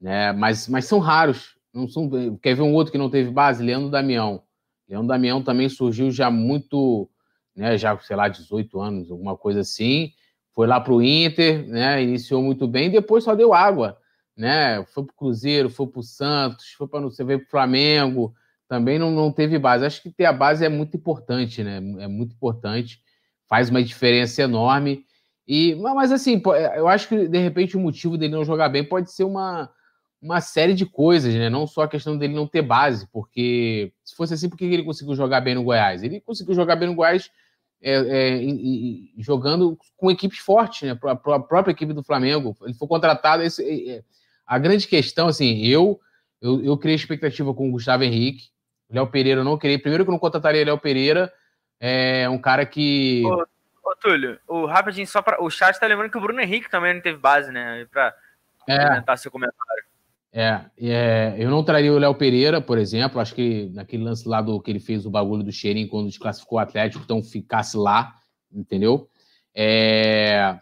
[SPEAKER 3] né? Mas, mas são raros. Não são, quer ver um outro que não teve base? Leandro Damião. Leandro Damião também surgiu já muito, né? Já, sei lá, 18 anos, alguma coisa assim. Foi lá para o Inter, né? Iniciou muito bem, depois só deu água, né? Foi para o Cruzeiro, foi para o Santos, foi para você ver para o Flamengo, também não, não teve base. Acho que ter a base é muito importante, né? É muito importante, faz uma diferença enorme. E, mas assim, eu acho que de repente o motivo dele não jogar bem pode ser uma, uma série de coisas, né? Não só a questão dele não ter base, porque se fosse assim, por que ele conseguiu jogar bem no Goiás? Ele conseguiu jogar bem no Goiás é, é, e, e, jogando com equipes fortes, né? A, a própria equipe do Flamengo. Ele foi contratado. Esse, é, é, a grande questão, assim, eu, eu, eu criei expectativa com o Gustavo Henrique. Léo Pereira eu não criei. Primeiro que eu não contrataria Léo Pereira. É um cara que.
[SPEAKER 1] Ô, ô Túlio, o rapidinho, só para O chat tá lembrando que o Bruno Henrique também não teve base, né? Para é. comentar seu comentário.
[SPEAKER 3] É, é, eu não traria o Léo Pereira, por exemplo. Acho que naquele lance lá do que ele fez o bagulho do cheirinho quando desclassificou o Atlético, então ficasse lá, entendeu? É,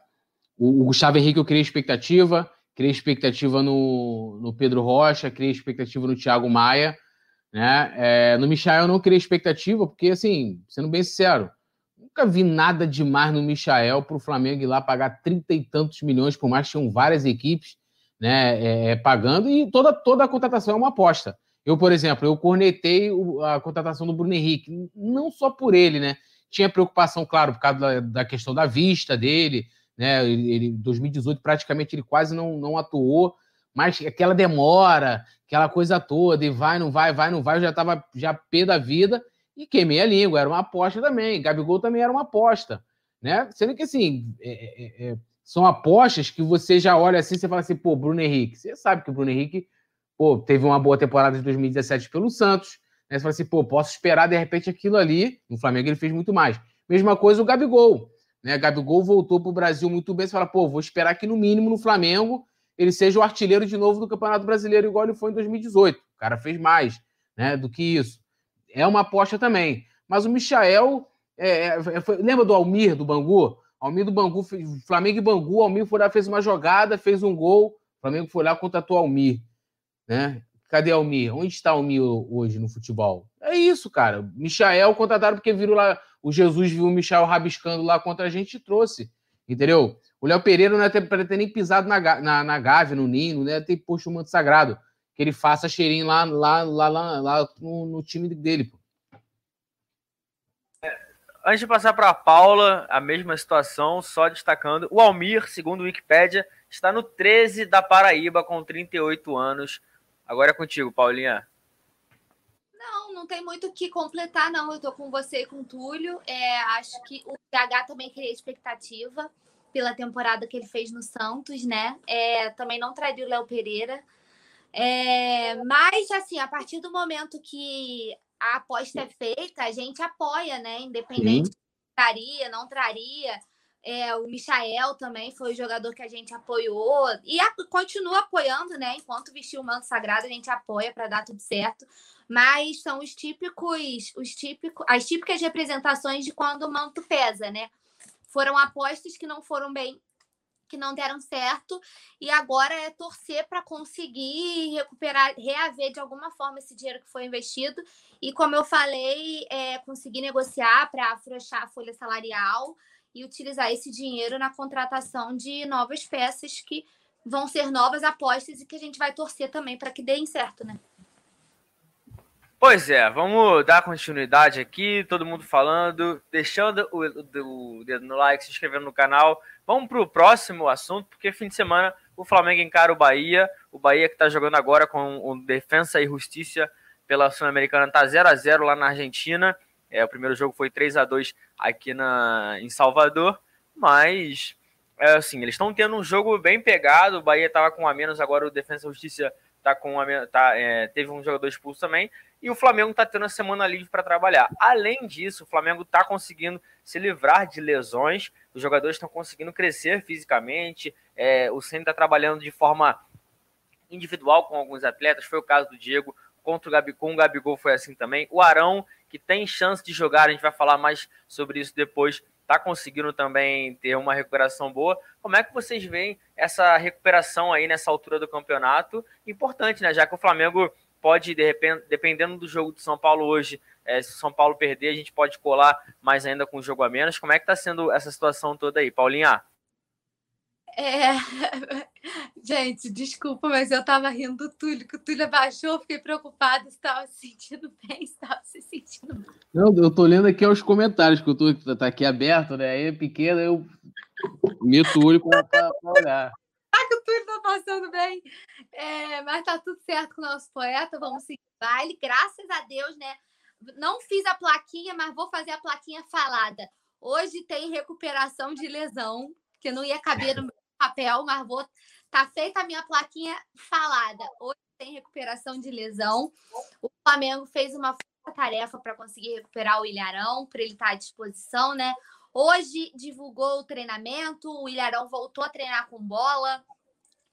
[SPEAKER 3] o, o, Gustavo Henrique eu criei expectativa, criei expectativa no, no Pedro Rocha, criei expectativa no Thiago Maia, né? É, no Michael eu não criei expectativa, porque, assim, sendo bem sincero, nunca vi nada demais no Michael para o Flamengo ir lá pagar trinta e tantos milhões, por mais que tinham várias equipes né, é, é, pagando, e toda, toda a contratação é uma aposta. Eu, por exemplo, eu cornetei a contratação do Bruno Henrique, não só por ele, né? Tinha preocupação, claro, por causa da, da questão da vista dele, né? Ele, em 2018 praticamente ele quase não, não atuou, mas aquela demora, aquela coisa toda, e vai, não vai, vai, não vai, eu já estava já pé da vida e queimei a língua, era uma aposta também. Gabigol também era uma aposta, né? Sendo que assim. É, é, é são apostas que você já olha assim, você fala assim, pô, Bruno Henrique. Você sabe que o Bruno Henrique, pô, teve uma boa temporada de 2017 pelo Santos. Né? Você fala assim, pô, posso esperar de repente aquilo ali. No Flamengo ele fez muito mais. Mesma coisa o Gabigol. Né? Gabigol voltou para o Brasil muito bem. Você fala, pô, vou esperar que no mínimo no Flamengo ele seja o artilheiro de novo do Campeonato Brasileiro, igual ele foi em 2018. O cara fez mais né, do que isso. é uma aposta também. Mas o Michael. É, é, foi, lembra do Almir do Bangu? Almir do Bangu, Flamengo e Bangu, Almir foi lá, fez uma jogada, fez um gol. O Flamengo foi lá, contratou Almir. Né? Cadê Almir? Onde está Almir hoje no futebol? É isso, cara. Michael contrataram porque viram lá. O Jesus viu o Michael rabiscando lá contra a gente e trouxe. Entendeu? O Léo Pereira não é para ter nem pisado na, na, na Gávea, no Ninho, não é ter posto o manto sagrado. Que ele faça cheirinho lá, lá, lá, lá, lá no, no time dele, pô.
[SPEAKER 1] Antes de passar para a Paula, a mesma situação, só destacando. O Almir, segundo o Wikipedia, está no 13 da Paraíba com 38 anos. Agora é contigo, Paulinha.
[SPEAKER 2] Não, não tem muito o que completar, não. Eu tô com você e com o Túlio. É, acho que o PH também queria expectativa pela temporada que ele fez no Santos, né? É, também não traria o Léo Pereira. É, mas, assim, a partir do momento que a aposta é feita, a gente apoia, né? Independente se traria, não traria. É, o Michael também foi o jogador que a gente apoiou e a, continua apoiando, né? Enquanto vestiu o manto sagrado, a gente apoia para dar tudo certo. Mas são os típicos, os típicos, as típicas representações de quando o manto pesa, né? Foram apostas que não foram bem que não deram certo e agora é torcer para conseguir recuperar, reaver de alguma forma esse dinheiro que foi investido e como eu falei, é, conseguir negociar para afrouxar a folha salarial e utilizar esse dinheiro na contratação de novas peças que vão ser novas apostas e que a gente vai torcer também para que deem certo, né?
[SPEAKER 1] Pois é, vamos dar continuidade aqui, todo mundo falando, deixando o, o, o dedo no like, se inscrevendo no canal. Vamos para o próximo assunto, porque fim de semana o Flamengo encara o Bahia. O Bahia que está jogando agora com o Defensa e Justiça pela Sul-Americana está 0 a 0 lá na Argentina. É, o primeiro jogo foi 3 a 2 aqui na, em Salvador, mas é, assim, eles estão tendo um jogo bem pegado. O Bahia estava com a menos, agora o Defensa e Justiça tá com uma, tá, é, teve um jogador expulso também, e o Flamengo está tendo a semana livre para trabalhar. Além disso, o Flamengo está conseguindo se livrar de lesões, os jogadores estão conseguindo crescer fisicamente, é, o Senna está trabalhando de forma individual com alguns atletas, foi o caso do Diego, contra o Gabigol, o Gabigol foi assim também. O Arão, que tem chance de jogar, a gente vai falar mais sobre isso depois, está conseguindo também ter uma recuperação boa. Como é que vocês veem essa recuperação aí nessa altura do campeonato? Importante, né? Já que o Flamengo pode, de repente, dependendo do jogo de São Paulo hoje, é, se o São Paulo perder, a gente pode colar mais ainda com o jogo a menos. Como é que está sendo essa situação toda aí, Paulinha?
[SPEAKER 2] É... Gente, desculpa, mas eu tava rindo do Túlio, que o Túlio abaixou, fiquei preocupado se estava se sentindo bem, se estava se sentindo mal.
[SPEAKER 3] Não, eu tô lendo aqui os comentários, que o Túlio tá aqui aberto, né? Aí é pequeno, eu meto o olho para olhar.
[SPEAKER 2] Tá que o Túlio tá passando bem. É, mas tá tudo certo com o nosso poeta, vamos seguir o baile. Graças a Deus, né? Não fiz a plaquinha, mas vou fazer a plaquinha falada. Hoje tem recuperação de lesão, que não ia caber no papel, mas vou. Tá feita a minha plaquinha falada. Hoje tem recuperação de lesão. O Flamengo fez uma tarefa para conseguir recuperar o Ilharão, para ele estar tá à disposição, né? Hoje divulgou o treinamento, o Ilharão voltou a treinar com bola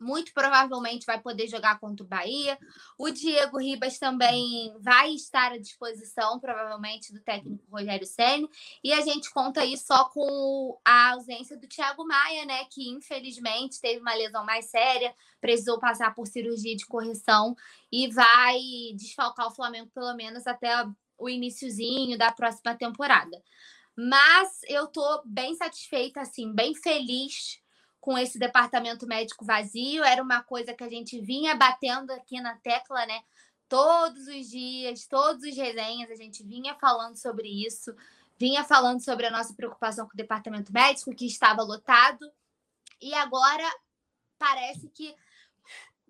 [SPEAKER 2] muito provavelmente vai poder jogar contra o Bahia. O Diego Ribas também vai estar à disposição, provavelmente, do técnico Rogério Senna. E a gente conta aí só com a ausência do Thiago Maia, né? Que infelizmente teve uma lesão mais séria, precisou passar por cirurgia de correção e vai desfalcar o Flamengo pelo menos até o iníciozinho da próxima temporada. Mas eu tô bem satisfeita, assim, bem feliz com esse departamento médico vazio. Era uma coisa que a gente vinha batendo aqui na tecla, né? Todos os dias, todos os resenhas, a gente vinha falando sobre isso, vinha falando sobre a nossa preocupação com o departamento médico, que estava lotado. E agora parece que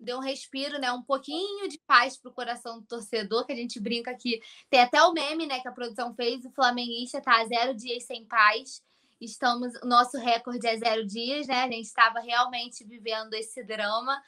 [SPEAKER 2] deu um respiro, né? Um pouquinho de paz pro coração do torcedor, que a gente brinca aqui. Tem até o meme, né, que a produção fez, o flamenguista tá a zero dias sem paz. Estamos, nosso recorde é zero dias, né? A gente estava realmente vivendo esse drama.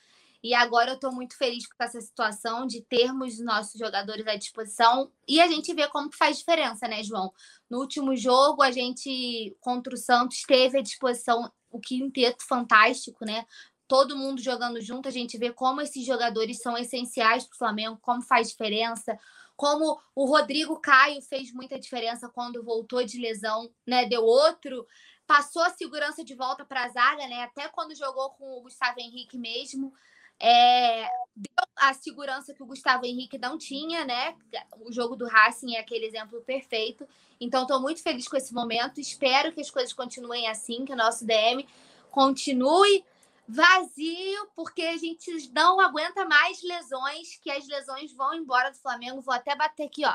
[SPEAKER 2] E agora eu estou muito feliz com essa situação de termos nossos jogadores à disposição. E a gente vê como que faz diferença, né, João? No último jogo, a gente, contra o Santos, teve à disposição o quinteto fantástico, né? Todo mundo jogando junto, a gente vê como esses jogadores são essenciais para o Flamengo, como faz diferença, como o Rodrigo Caio fez muita diferença quando voltou de lesão, né? Deu outro, passou a segurança de volta para a zaga, né? Até quando jogou com o Gustavo Henrique mesmo. É, deu a segurança que o Gustavo Henrique não tinha, né? O jogo do Racing é aquele exemplo perfeito. Então, estou muito feliz com esse momento. Espero que as coisas continuem assim, que o nosso DM continue vazio, porque a gente não aguenta mais lesões, que as lesões vão embora do Flamengo. Vou até bater aqui, ó.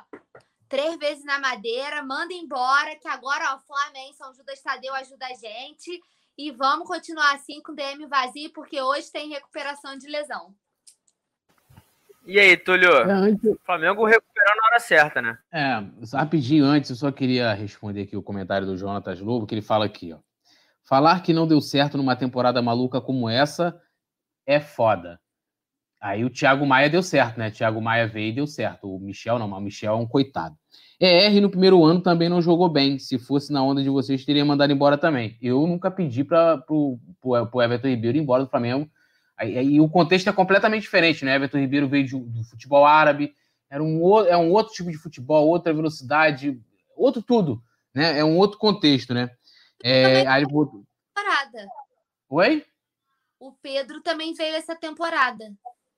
[SPEAKER 2] Três vezes na madeira, manda embora, que agora, ó, Flamengo, São Judas Tadeu ajuda a gente. E vamos continuar assim com o DM vazio, porque hoje tem recuperação de lesão.
[SPEAKER 1] E aí, Túlio? É, antes... Flamengo recuperou na hora certa, né?
[SPEAKER 3] É, rapidinho antes, eu só queria responder aqui o comentário do Jonatas Lobo, que ele fala aqui, ó. Falar que não deu certo numa temporada maluca como essa é foda. Aí o Thiago Maia deu certo, né? Thiago Maia veio e deu certo. O Michel não, mas o Michel é um coitado. ER no primeiro ano também não jogou bem. Se fosse na onda de vocês, teria mandado embora também. Eu nunca pedi para o Everton Ribeiro ir embora do Flamengo. Aí, o contexto é completamente diferente, né? Everton Ribeiro veio de, do futebol árabe, era um, é um outro tipo de futebol, outra velocidade, outro tudo, né? É um outro contexto, né? É, aí
[SPEAKER 2] temporada.
[SPEAKER 3] Oi?
[SPEAKER 2] O Pedro também veio essa temporada.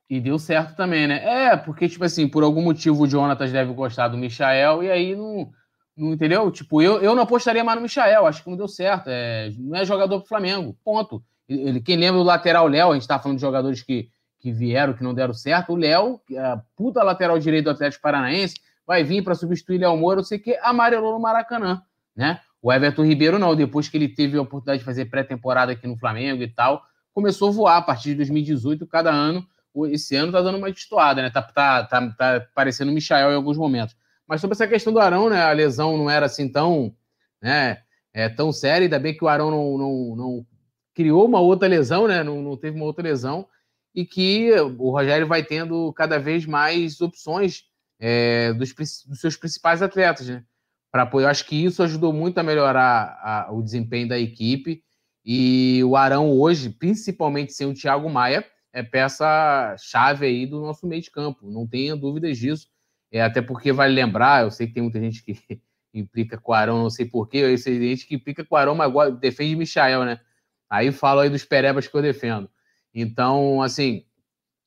[SPEAKER 3] E deu certo também, né? É, porque, tipo assim, por algum motivo o Jonatas deve gostar do Michael, e aí não, não entendeu? Tipo, eu, eu não apostaria mais no Michael, acho que não deu certo. É, não é jogador pro Flamengo, ponto. Ele, quem lembra do lateral Léo, a gente tá falando de jogadores que, que vieram, que não deram certo. O Léo, a puta lateral direito do Atlético Paranaense, vai vir para substituir Léo Moura, não sei o que, amarelou no Maracanã, né? O Everton Ribeiro não, depois que ele teve a oportunidade de fazer pré-temporada aqui no Flamengo e tal, começou a voar a partir de 2018, cada ano. Esse ano tá dando uma destoada, né? Tá, tá, tá, tá parecendo o Michael em alguns momentos. Mas sobre essa questão do Arão, né? A lesão não era assim tão, né? É, tão séria, ainda bem que o Arão não, não, não criou uma outra lesão, né? Não, não teve uma outra lesão, e que o Rogério vai tendo cada vez mais opções é, dos, dos seus principais atletas, né? Para apoio. Acho que isso ajudou muito a melhorar a, o desempenho da equipe. E o Arão hoje, principalmente sem o Thiago Maia, é peça-chave aí do nosso meio de campo. Não tenha dúvidas disso. É, até porque vale lembrar, eu sei que tem muita gente que implica com o Arão, não sei porquê, eu sei gente que implica com o Arão, mas defende Michael, né? Aí falo aí dos perebas que eu defendo. Então, assim,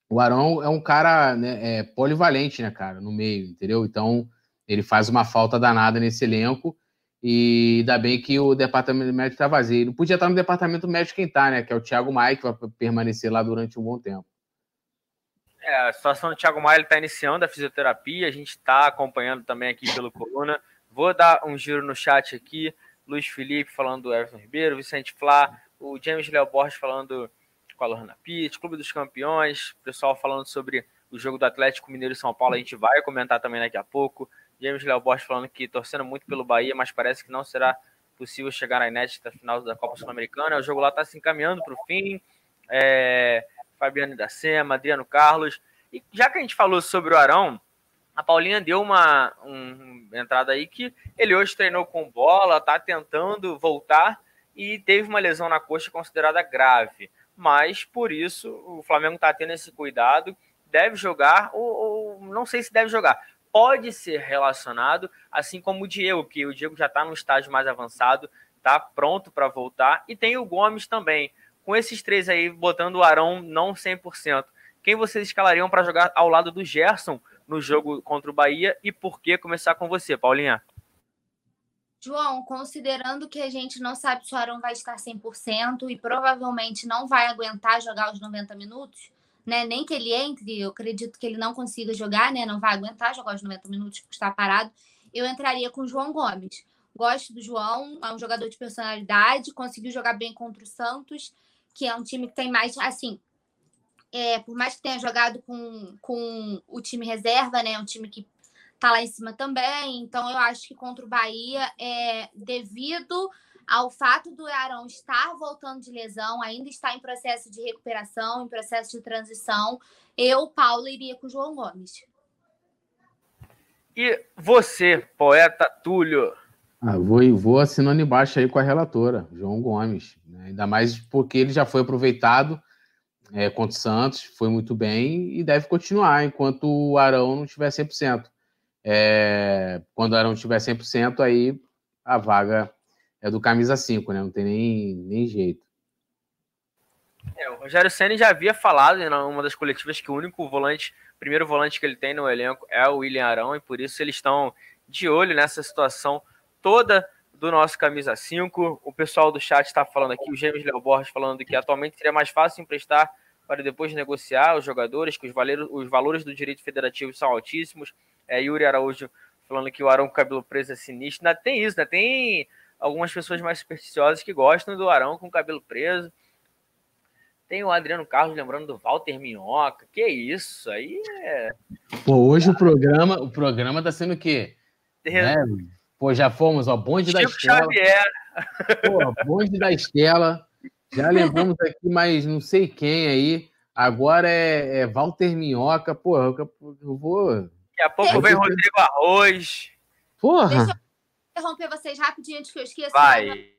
[SPEAKER 3] o Arão é um cara né, é, polivalente, né, cara, no meio, entendeu? Então, ele faz uma falta danada nesse elenco. E ainda bem que o departamento médico está vazio. Não podia estar no departamento médico quem está, né? Que é o Thiago Maia, que vai permanecer lá durante um bom tempo.
[SPEAKER 1] É, a situação do Thiago Maia está iniciando a fisioterapia, a gente está acompanhando também aqui pelo Coluna. Vou dar um giro no chat aqui. Luiz Felipe falando do Everton Ribeiro, Vicente Flá, o James Léo Borges falando com a Lorna Pitt, Clube dos Campeões, pessoal falando sobre o jogo do Atlético Mineiro e São Paulo, a gente vai comentar também daqui a pouco. James Léo Borges falando que torcendo muito pelo Bahia, mas parece que não será possível chegar à inédita final da Copa Sul-Americana. O jogo lá está se encaminhando para o fim. É, Fabiano da Sema, Adriano Carlos. E já que a gente falou sobre o Arão, a Paulinha deu uma, um, entrada aí que ele hoje treinou com bola, está tentando voltar e teve uma lesão na coxa considerada grave. Mas por isso o Flamengo está tendo esse cuidado, deve jogar, ou, ou não sei se deve jogar, pode ser relacionado, assim como o Diego, que o Diego já está no estágio mais avançado, está pronto para voltar, e tem o Gomes também. Com esses três aí, botando o Arão não 100%, quem vocês escalariam para jogar ao lado do Gerson no jogo contra o Bahia e por que começar com você, Paulinha?
[SPEAKER 2] João, considerando que a gente não sabe se o Arão vai estar 100% e provavelmente não vai aguentar jogar os 90 minutos, né? Nem que ele entre, eu acredito que ele não consiga jogar, né? Não vai aguentar jogar os 90 minutos por estar parado. Eu entraria com o João Gomes. Gosto do João, é um jogador de personalidade, conseguiu jogar bem contra o Santos, que é um time que tem mais, assim, é, por mais que tenha jogado com, com o time reserva, né? Um time que tá lá em cima também. Então, eu acho que contra o Bahia, é, devido ao fato do Arão estar voltando de lesão, ainda está em processo de recuperação, em processo de transição, eu, Paulo, iria com o João Gomes.
[SPEAKER 1] E você, poeta Túlio?
[SPEAKER 3] Ah, vou, vou assinando embaixo aí com a relatora, João Gomes. Né? Ainda mais porque ele já foi aproveitado é, contra o Santos, foi muito bem e deve continuar enquanto o Arão não tiver 100%. É, quando o Arão tiver 100%, aí a vaga é do camisa 5, né? Não tem nem, nem jeito.
[SPEAKER 1] É, o Rogério Senna já havia falado em uma das coletivas que o único volante, primeiro volante que ele tem no elenco é o William Arão, e por isso eles estão de olho nessa situação toda do nosso camisa 5. O pessoal do chat está falando aqui, o James Léo Borges falando que atualmente seria mais fácil emprestar para depois negociar os jogadores, que os, valores, os valores do direito federativo são altíssimos. É, Yuri Araújo falando que o Arão com cabelo preso é sinistro. Ainda tem isso, né? Tem algumas pessoas mais supersticiosas que gostam do Arão com cabelo preso. Tem o Adriano Carlos lembrando do Walter Minhoca. Que isso? Aí é.
[SPEAKER 3] Pô, hoje o programa, o programa tá sendo o quê? Né? Pô, já fomos, ó, bonde Chico da Estela. Xavier. Pô, bonde da Estela. Já lembramos aqui mais não sei quem aí. Agora é, é Walter Minhoca. Pô, eu, eu vou.
[SPEAKER 1] Daqui a pouco vem Rodrigo Arroz.
[SPEAKER 2] Porra! Interromper vocês rapidinho antes que eu esqueça.
[SPEAKER 1] Vai.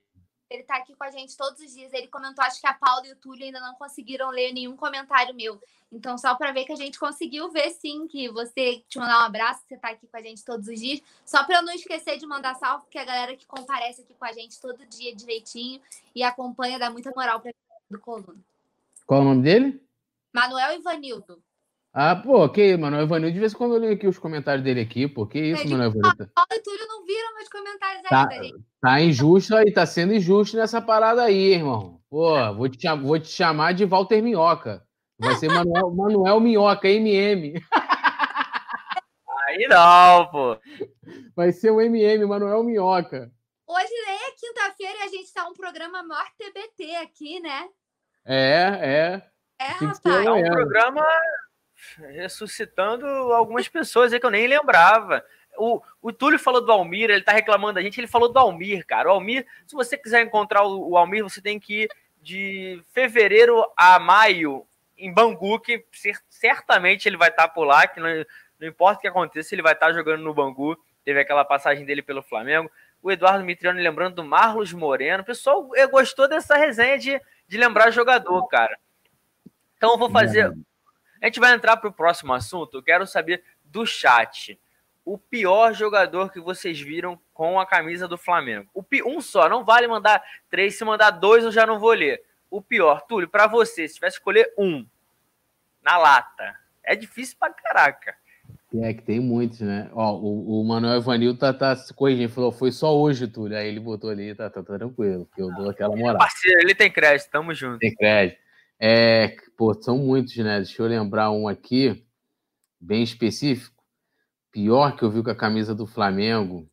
[SPEAKER 2] Ele tá aqui com a gente todos os dias. Ele comentou, acho que a Paula e o Túlio ainda não conseguiram ler nenhum comentário meu. Então, só para ver que a gente conseguiu ver sim que você te mandar um abraço, você tá aqui com a gente todos os dias. Só para eu não esquecer de mandar salve, porque a galera que comparece aqui com a gente todo dia direitinho e acompanha dá muita moral para do coluna.
[SPEAKER 3] Qual é o nome dele?
[SPEAKER 2] Manuel Ivanildo.
[SPEAKER 3] Ah, pô, que Manuel Ivanildo, de vez em quando eu leio aqui os comentários dele aqui, pô, que isso, Manuel Ivanildo.
[SPEAKER 2] Paulo e Túlio não viram meus comentários
[SPEAKER 3] tá, ainda, gente. Tá injusto aí, tá sendo injusto nessa parada aí, irmão. Pô, vou te, vou te chamar de Walter Minhoca. Vai ser Manuel, Manuel Minhoca, MM.
[SPEAKER 1] Aí não, pô.
[SPEAKER 3] Vai ser o MM, Manuel Minhoca.
[SPEAKER 2] Hoje é quinta-feira e a gente tá um programa maior TBT aqui, né?
[SPEAKER 3] É,
[SPEAKER 1] é. É, rapaz. É um programa ressuscitando algumas pessoas aí que eu nem lembrava. O, o Túlio falou do Almir, ele tá reclamando da gente, ele falou do Almir, cara. O Almir, se você quiser encontrar o, o Almir, você tem que ir de fevereiro a maio em Bangu, que certamente ele vai estar tá por lá, que não, não importa o que aconteça, ele vai estar tá jogando no Bangu. Teve aquela passagem dele pelo Flamengo. O Eduardo Mitriano lembrando do Marlos Moreno. O pessoal gostou dessa resenha de, de lembrar jogador, cara. Então eu vou fazer. A gente vai entrar para o próximo assunto. Eu quero saber do chat. O pior jogador que vocês viram com a camisa do Flamengo. O um só, não vale mandar três. Se mandar dois, eu já não vou ler. O pior, Túlio, para você, se tivesse que escolher um, na lata, é difícil pra caraca.
[SPEAKER 3] É que tem muitos, né? Ó, o, o Manuel Evanil tá, tá se corrigindo, falou, foi só hoje, Túlio. Aí ele botou ali, tá, tá, tá tranquilo, porque eu dou aquela moral. É
[SPEAKER 1] parceiro, ele tem crédito, tamo junto.
[SPEAKER 3] Tem crédito. É, pô, são muitos, né? Deixa eu lembrar um aqui, bem específico. Pior que eu vi com a camisa do Flamengo.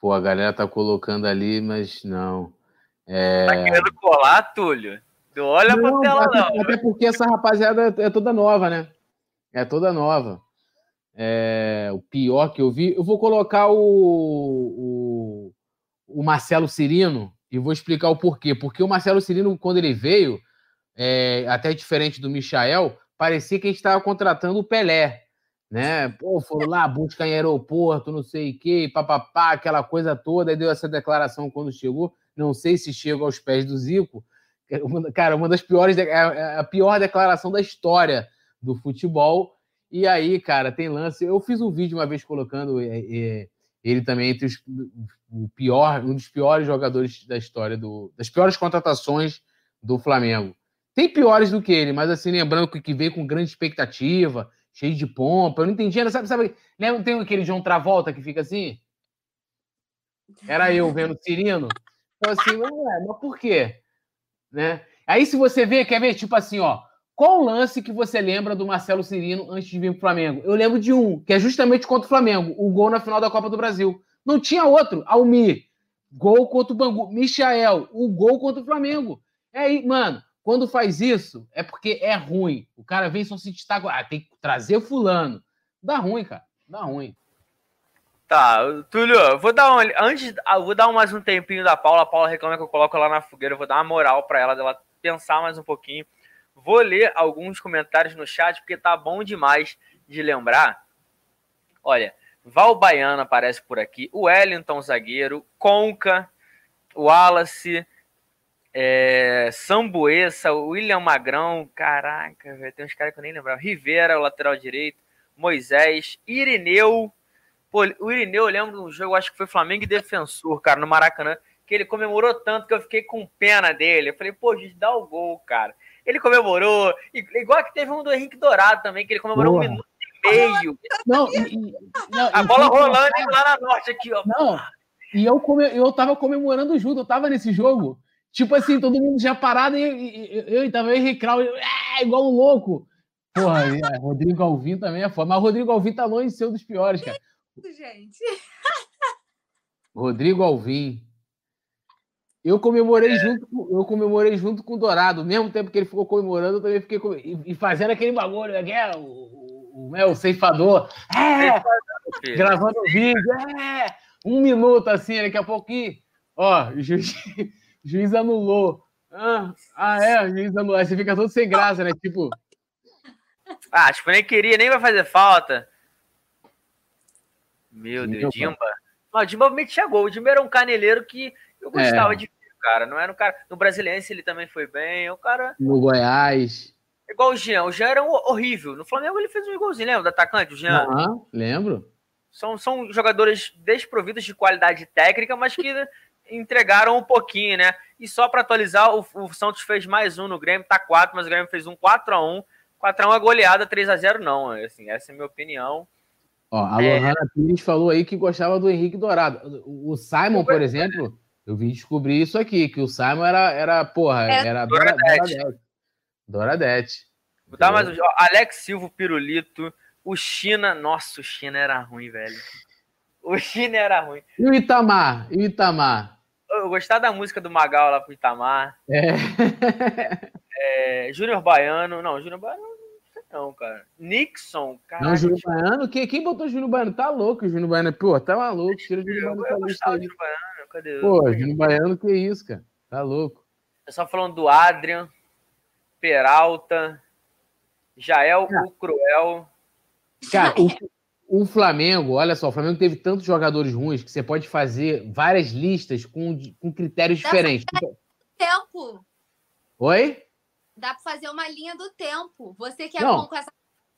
[SPEAKER 3] Pô, a galera tá colocando ali, mas não. É...
[SPEAKER 1] Tá querendo colar, Túlio? olha não, pra tela,
[SPEAKER 3] até, não. Até porque essa rapaziada é toda nova, né? É toda nova. É, o pior que eu vi. Eu vou colocar o, o, o Marcelo Cirino e vou explicar o porquê. Porque o Marcelo Cirino, quando ele veio, é, até diferente do Michael, parecia que a gente estava contratando o Pelé. Né? Pô, foram lá, buscar em aeroporto, não sei o quê, papapá, aquela coisa toda, e deu essa declaração quando chegou. Não sei se chega aos pés do Zico. Cara, uma das piores, a pior declaração da história do futebol. E aí, cara, tem lance. Eu fiz um vídeo uma vez colocando é, é, ele também entre os, o pior, um dos piores jogadores da história do, das piores contratações do Flamengo. Tem piores do que ele, mas assim, lembrando que, que veio com grande expectativa, cheio de pompa. Eu não entendia, sabe? sabe lembra, tem aquele João Travolta que fica assim? Era eu vendo o Cirino. Então, assim, ué, mas por quê? Né? Aí, se você vê, quer ver, tipo assim, ó, qual o lance que você lembra do Marcelo Cirino antes de vir pro Flamengo? Eu lembro de um, que é justamente contra o Flamengo, o gol na final da Copa do Brasil. Não tinha outro. Almir, gol contra o Bangu. Michael, o gol contra o Flamengo. É aí, mano, quando faz isso, é porque é ruim. O cara vem só se destaca, ah, tem que trazer fulano. Dá ruim, cara. Dá ruim.
[SPEAKER 1] Tá, Túlio, vou dar um, antes, ah, vou dar mais um tempinho da Paula. A Paula reclama que eu coloco ela na fogueira. Eu vou dar uma moral para ela, dela pensar mais um pouquinho. Vou ler alguns comentários no chat porque tá bom demais de lembrar. Olha, Val Baiana aparece por aqui, o Wellington zagueiro, Conca, o Wallace, É, Sambuesa, William Magrão, caraca, velho, tem uns caras que eu nem lembrava. Rivera, o lateral direito, Moisés, Irineu. Pô, o Irineu, eu lembro de um jogo, acho que foi Flamengo e Defensor, cara, no Maracanã, que ele comemorou tanto que eu fiquei com pena dele. Eu falei, pô, gente, dá o gol, cara. Ele comemorou, igual que teve um do Henrique Dourado também, que ele comemorou Boa. um minuto e meio.
[SPEAKER 3] Não, e,
[SPEAKER 1] não, a bola rolando lá na norte aqui, ó.
[SPEAKER 3] Não, e eu, come, eu tava comemorando junto, eu tava nesse jogo. Tipo assim, todo mundo já parado e eu, eu, eu tava eu e é, igual um louco. Porra, é, Rodrigo Alvim também é foda. Mas o Rodrigo Alvim tá longe de ser um dos piores, cara. Gente. Rodrigo Alvim. Eu comemorei é. junto, eu comemorei junto com o Dourado, ao mesmo tempo que ele ficou comemorando, eu também fiquei e, e fazendo aquele bagulho, né, é, o, o, o, é, o ceifador, é, gravando vídeo, é, um minuto assim, daqui a pouquinho, ó, juiz, juiz anulou. Ah, ah, é, juiz anulou. Aí você fica todo sem graça, né? Tipo.
[SPEAKER 1] Ah, tipo, nem queria, nem vai fazer falta. Meu Deus, Dimba. Não, o Dimba metia gol. O Dimba era um caneleiro que eu gostava é. de ver, cara. Não era um cara. No Brasiliense ele também foi bem. O cara.
[SPEAKER 3] No Goiás.
[SPEAKER 1] Igual o Jean. O Jean era um horrível. No Flamengo ele fez um golzinho, lembra? Do atacante, o Jean.
[SPEAKER 3] Aham, lembro.
[SPEAKER 1] São, são jogadores desprovidos de qualidade técnica, mas que entregaram um pouquinho, né? E só para atualizar, o, o, Santos fez mais um no Grêmio, tá 4, mas o Grêmio fez um 4x1. 4x1 é goleada, 3x0 não. Assim, essa é a minha opinião.
[SPEAKER 3] Ó, a é... Lohana Pires falou aí que gostava do Henrique Dourado. O Simon, por exemplo, eu vim descobrir isso aqui, que o Simon era, era porra, é, era Doradete. Doradete.
[SPEAKER 1] Tá, mas, Alex Silva, Pirulito, o China, nossa, o China era ruim, velho. O China era ruim.
[SPEAKER 3] E o Itamar? E o Itamar?
[SPEAKER 1] Eu gostava da música do Magal lá pro Itamar. É. é Júnior Baiano. Não, Júnior Baiano não, cara. Nixon, cara.
[SPEAKER 3] Não, Júnior Baiano? Quem, quem botou Júnior Baiano? Tá louco, Júnior Baiano. Pô, tá maluco. Tira o Júnior Baiano
[SPEAKER 1] eu, gostava Júnior Baiano. Cadê?
[SPEAKER 3] Pô, Júnior Baiano, que isso, cara? Tá louco.
[SPEAKER 1] Eu só falando do Adrian, Peralta, Jael, ah. o Cruel.
[SPEAKER 3] Cara, o, o, Flamengo, olha só, o Flamengo teve tantos jogadores ruins que você pode fazer várias listas com, com critérios Dá diferentes.
[SPEAKER 2] Tempo.
[SPEAKER 3] Oi?
[SPEAKER 2] Dá para fazer uma linha do tempo. Você que é Não. bom com essa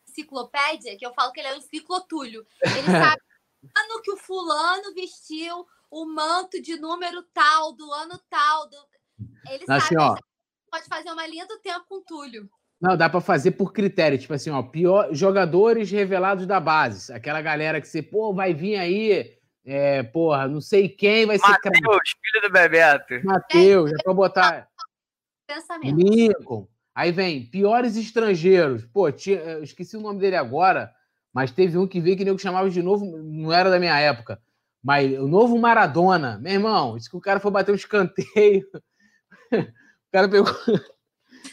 [SPEAKER 2] enciclopédia, que eu falo que ele é um enciclotúlio. Ele sabe ano que o fulano vestiu o manto de número tal, do ano tal. Do... Ele assim, sabe. Ó, pode fazer uma linha do tempo com o Túlio.
[SPEAKER 3] Não, dá para fazer por critério, tipo assim, ó, pior, jogadores revelados da base. Aquela galera que você, pô, vai vir aí, é, porra, não sei quem vai
[SPEAKER 1] Mateus, ser. Matheus, filho do Bebeto.
[SPEAKER 3] Matheus, já pra botar. Pensamento. Lincoln. Aí vem, piores estrangeiros. Pô, tinha, eu esqueci o nome dele agora, mas teve um que veio que nem eu chamava de novo, não era da minha época. Mas o novo Maradona, meu irmão, isso que o cara foi bater um escanteio. o cara pegou.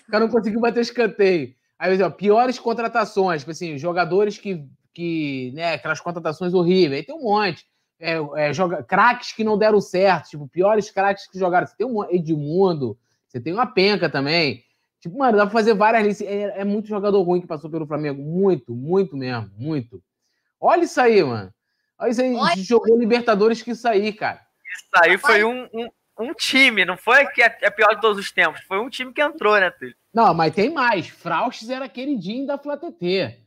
[SPEAKER 3] O cara não conseguiu bater escanteio. Aí, ó, piores contratações, tipo assim, jogadores que, que, né, aquelas contratações horríveis. Aí tem um monte. É, é, joga, craques que não deram certo, tipo, piores craques que jogaram. Você tem um Edmundo, você tem uma penca também. Tipo, mano, dá pra fazer várias listas. É, é, muito jogador ruim que passou pelo Flamengo. Muito, muito mesmo, muito. Olha isso aí, mano. Olha isso aí. Olha. Jogou Libertadores que isso aí, cara.
[SPEAKER 1] Isso aí foi um, um, um time, não foi que é, é pior de todos os tempos, foi um time que entrou, né, Túlio?
[SPEAKER 3] Não, mas tem mais. Fraustes era queridinho da Flá TT.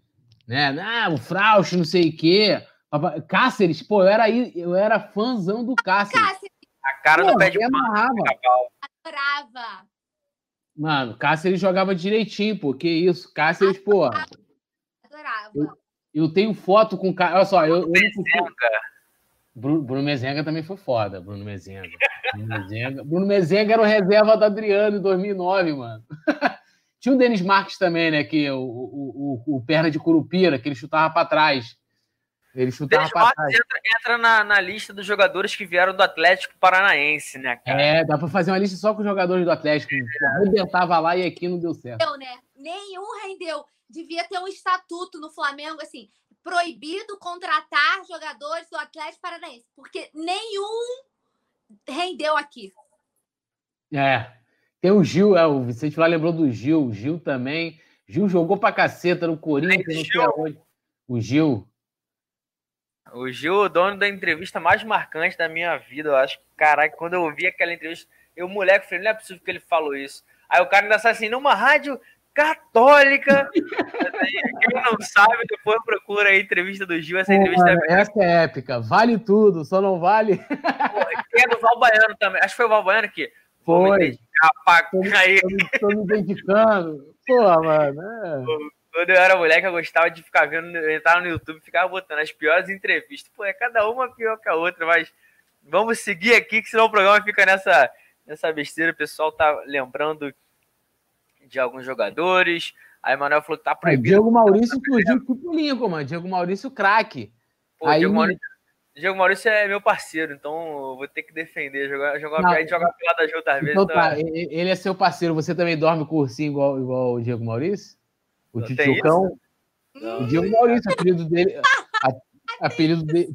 [SPEAKER 3] Né? Ah, o Fraustes, não sei o quê. Cáceres, pô, eu era, eu era fãzão do Cáceres. Cáceres.
[SPEAKER 1] A cara pô, do pé de
[SPEAKER 3] amarrava.
[SPEAKER 2] Adorava.
[SPEAKER 3] Mano, Cáceres jogava direitinho, pô. Que isso? Cáceres, pô. Adorava. Eu, eu tenho foto com. Olha só, eu. eu não Bruno, Bruno Mezenga também foi foda, Bruno Mezenga. Bruno Mezenga, Bruno Mezenga era o reserva do Adriano em 2009, mano. Tinha o Denis Marques também, né? Que o, o, o, o perna de Curupira, que ele chutava para trás. Ele chutava para trás.
[SPEAKER 1] Entra, entra na, na, lista dos jogadores que vieram do Atlético Paranaense, né, cara?
[SPEAKER 3] É, dá para fazer uma lista só com os jogadores do Atlético. Arrebentava lá e aqui não deu certo.
[SPEAKER 2] Deu, né? Nenhum rendeu. Devia ter um estatuto no Flamengo, assim, proibido contratar jogadores do Atlético Paranaense, porque nenhum rendeu aqui.
[SPEAKER 3] É. Tem o Gil, é, o Vicente lá lembrou do Gil, o Gil também. Gil jogou pra caceta no Corinthians, não sei aonde. O Gil.
[SPEAKER 1] O Gil, o dono da entrevista mais marcante da minha vida, eu acho. Caraca, quando eu ouvi aquela entrevista, Eu, moleque, falei, não é possível que ele falou isso. Aí o cara ainda sai assim, numa rádio católica. Quem não sabe, depois procura a entrevista do Gil. Essa Pô, entrevista
[SPEAKER 3] é... Essa é épica. Vale tudo, só não vale.
[SPEAKER 1] Pô, é do Val Baiano também. Acho que foi o Val Baiano que.
[SPEAKER 3] Foi. Tô, me dedicando. Pô, mano. É.
[SPEAKER 1] Quando eu era moleque, eu gostava de ficar vendo, entrar no YouTube e ficar botando as piores entrevistas. Pô, é cada uma pior que a outra, mas vamos seguir aqui, que senão o programa fica nessa, nessa besteira. O pessoal tá lembrando de alguns jogadores. Aí o Manuel falou que tá proibido.
[SPEAKER 3] Diego Maurício, inclusive, fui pro Lincoln, mano. Diego Maurício, craque.
[SPEAKER 1] Aí... Diego, Maurício, Diego Maurício é meu parceiro, então eu vou ter que defender. Jogar, jogar, Não, a gente joga pelada junto às vezes. Então,
[SPEAKER 3] então... Tá, ele é seu parceiro. Você também dorme cursinho igual, igual o Diego Maurício? O Titiucão? O Diego Maurício, o apelido dele. A, apelido, de,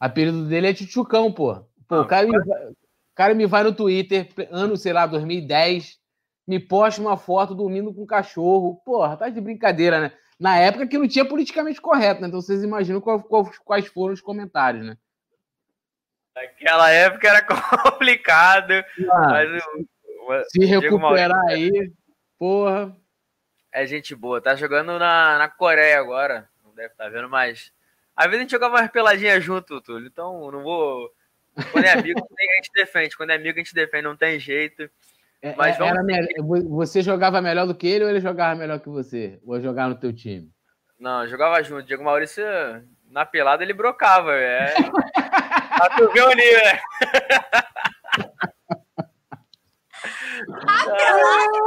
[SPEAKER 3] apelido dele é Titiucão, pô. Pô, o, cara me, o cara me vai no Twitter, ano, sei lá, 2010 me posta uma foto dormindo com um cachorro. Porra, tá de brincadeira, né? Na época que não tinha politicamente correto, né? Então vocês imaginam qual, qual, quais foram os comentários, né?
[SPEAKER 1] Naquela época era complicado. Ah,
[SPEAKER 3] mas, se recuperar aí, porra.
[SPEAKER 1] É gente boa. Tá jogando na, na Coreia agora. Não deve estar tá vendo mais. Às vezes a gente jogava umas peladinhas junto, Túlio. Então não vou. Quando é amigo, a gente defende. Quando é amigo, a gente defende. Não tem jeito.
[SPEAKER 3] É, Mas é, vamos... melhor, você jogava melhor do que ele ou ele jogava melhor que você? Ou jogava no teu time?
[SPEAKER 1] Não, jogava junto. Diego Maurício, na pelada, ele brocava. É... pra tu ver o nível, né?
[SPEAKER 2] A pelada!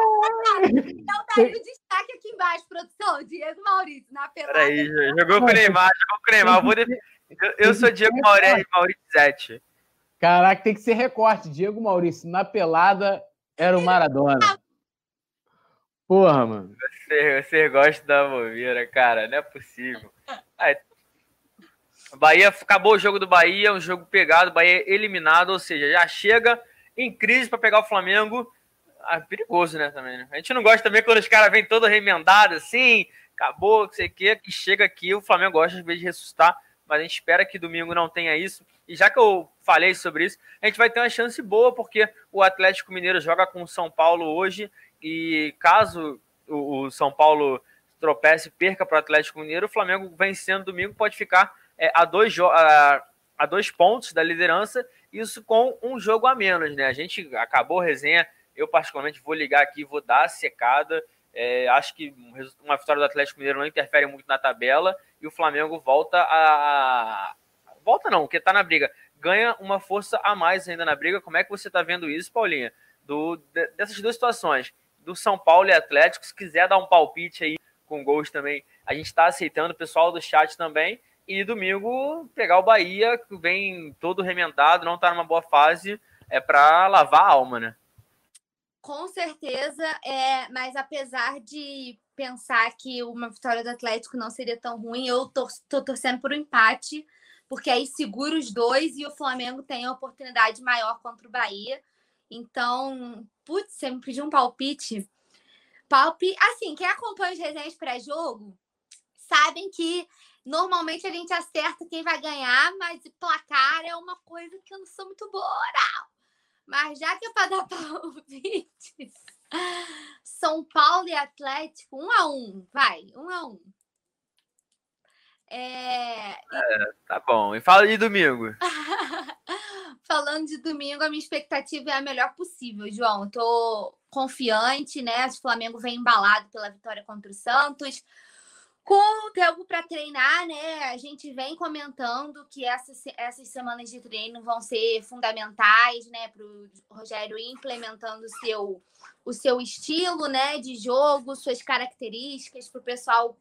[SPEAKER 2] Então tá aí o destaque aqui embaixo, produção. Diego Maurício, na pelada. Peraí,
[SPEAKER 1] jogou com o Neymar, jogou com o Neymar. Eu, vou... eu, eu sou Diego Maurício, Maurício Zete.
[SPEAKER 3] Caraca, tem que ser recorte. Diego Maurício, na pelada, era o Maradona. Porra, mano.
[SPEAKER 1] Você, você gosta da bobeira, cara. Não é possível. Aí, Bahia, acabou o jogo do Bahia, um jogo pegado, Bahia eliminado, ou seja, já chega em crise para pegar o Flamengo. Ah, perigoso, né, também, né? A gente não gosta também quando os caras vêm todo remendado assim, acabou, não sei o que, que chega aqui, o Flamengo gosta às vezes de ressuscitar mas a gente espera que domingo não tenha isso. E já que eu falei sobre isso, a gente vai ter uma chance boa, porque o Atlético Mineiro joga com o São Paulo hoje, e caso o, São Paulo tropece e perca para o Atlético Mineiro, o Flamengo vencendo domingo pode ficar é, a, dois a, a dois pontos da liderança, isso com um jogo a menos, né? A gente acabou a resenha, eu particularmente vou ligar aqui, vou dar a secada. É, acho que uma vitória do Atlético Mineiro não interfere muito na tabela e o Flamengo volta a. Volta não, porque tá na briga. Ganha uma força a mais ainda na briga. Como é que você tá vendo isso, Paulinha? Do, dessas duas situações, do São Paulo e Atlético, se quiser dar um palpite aí com gols também, a gente está aceitando, o pessoal do chat também. E domingo pegar o Bahia, que vem todo remendado, não está numa boa fase, é para lavar a alma, né?
[SPEAKER 2] Com certeza, é, mas apesar de pensar que uma vitória do Atlético não seria tão ruim, eu tô, tô torcendo por um empate, porque aí segura os dois e o Flamengo tem a oportunidade maior contra o Bahia. Então, putz, você me pediu um palpite. Palpite, assim, quem acompanha os resenhas pré-jogo sabem que normalmente a gente acerta quem vai ganhar, mas placar é uma coisa que eu não sou muito boa, não. Mas já que é para dar palpite, São Paulo e Atlético, um a um, vai, um a um.
[SPEAKER 1] É... é tá bom. E fala de domingo.
[SPEAKER 2] Falando de domingo, a minha expectativa é a melhor possível, João. Estou confiante, né? O Flamengo vem embalado pela vitória contra o Santos com o tempo para treinar, né? A gente vem comentando que essas, essas semanas de treino vão ser fundamentais, né, para o Rogério implementando o seu, o seu estilo, né, de jogo, suas características, para o pessoal.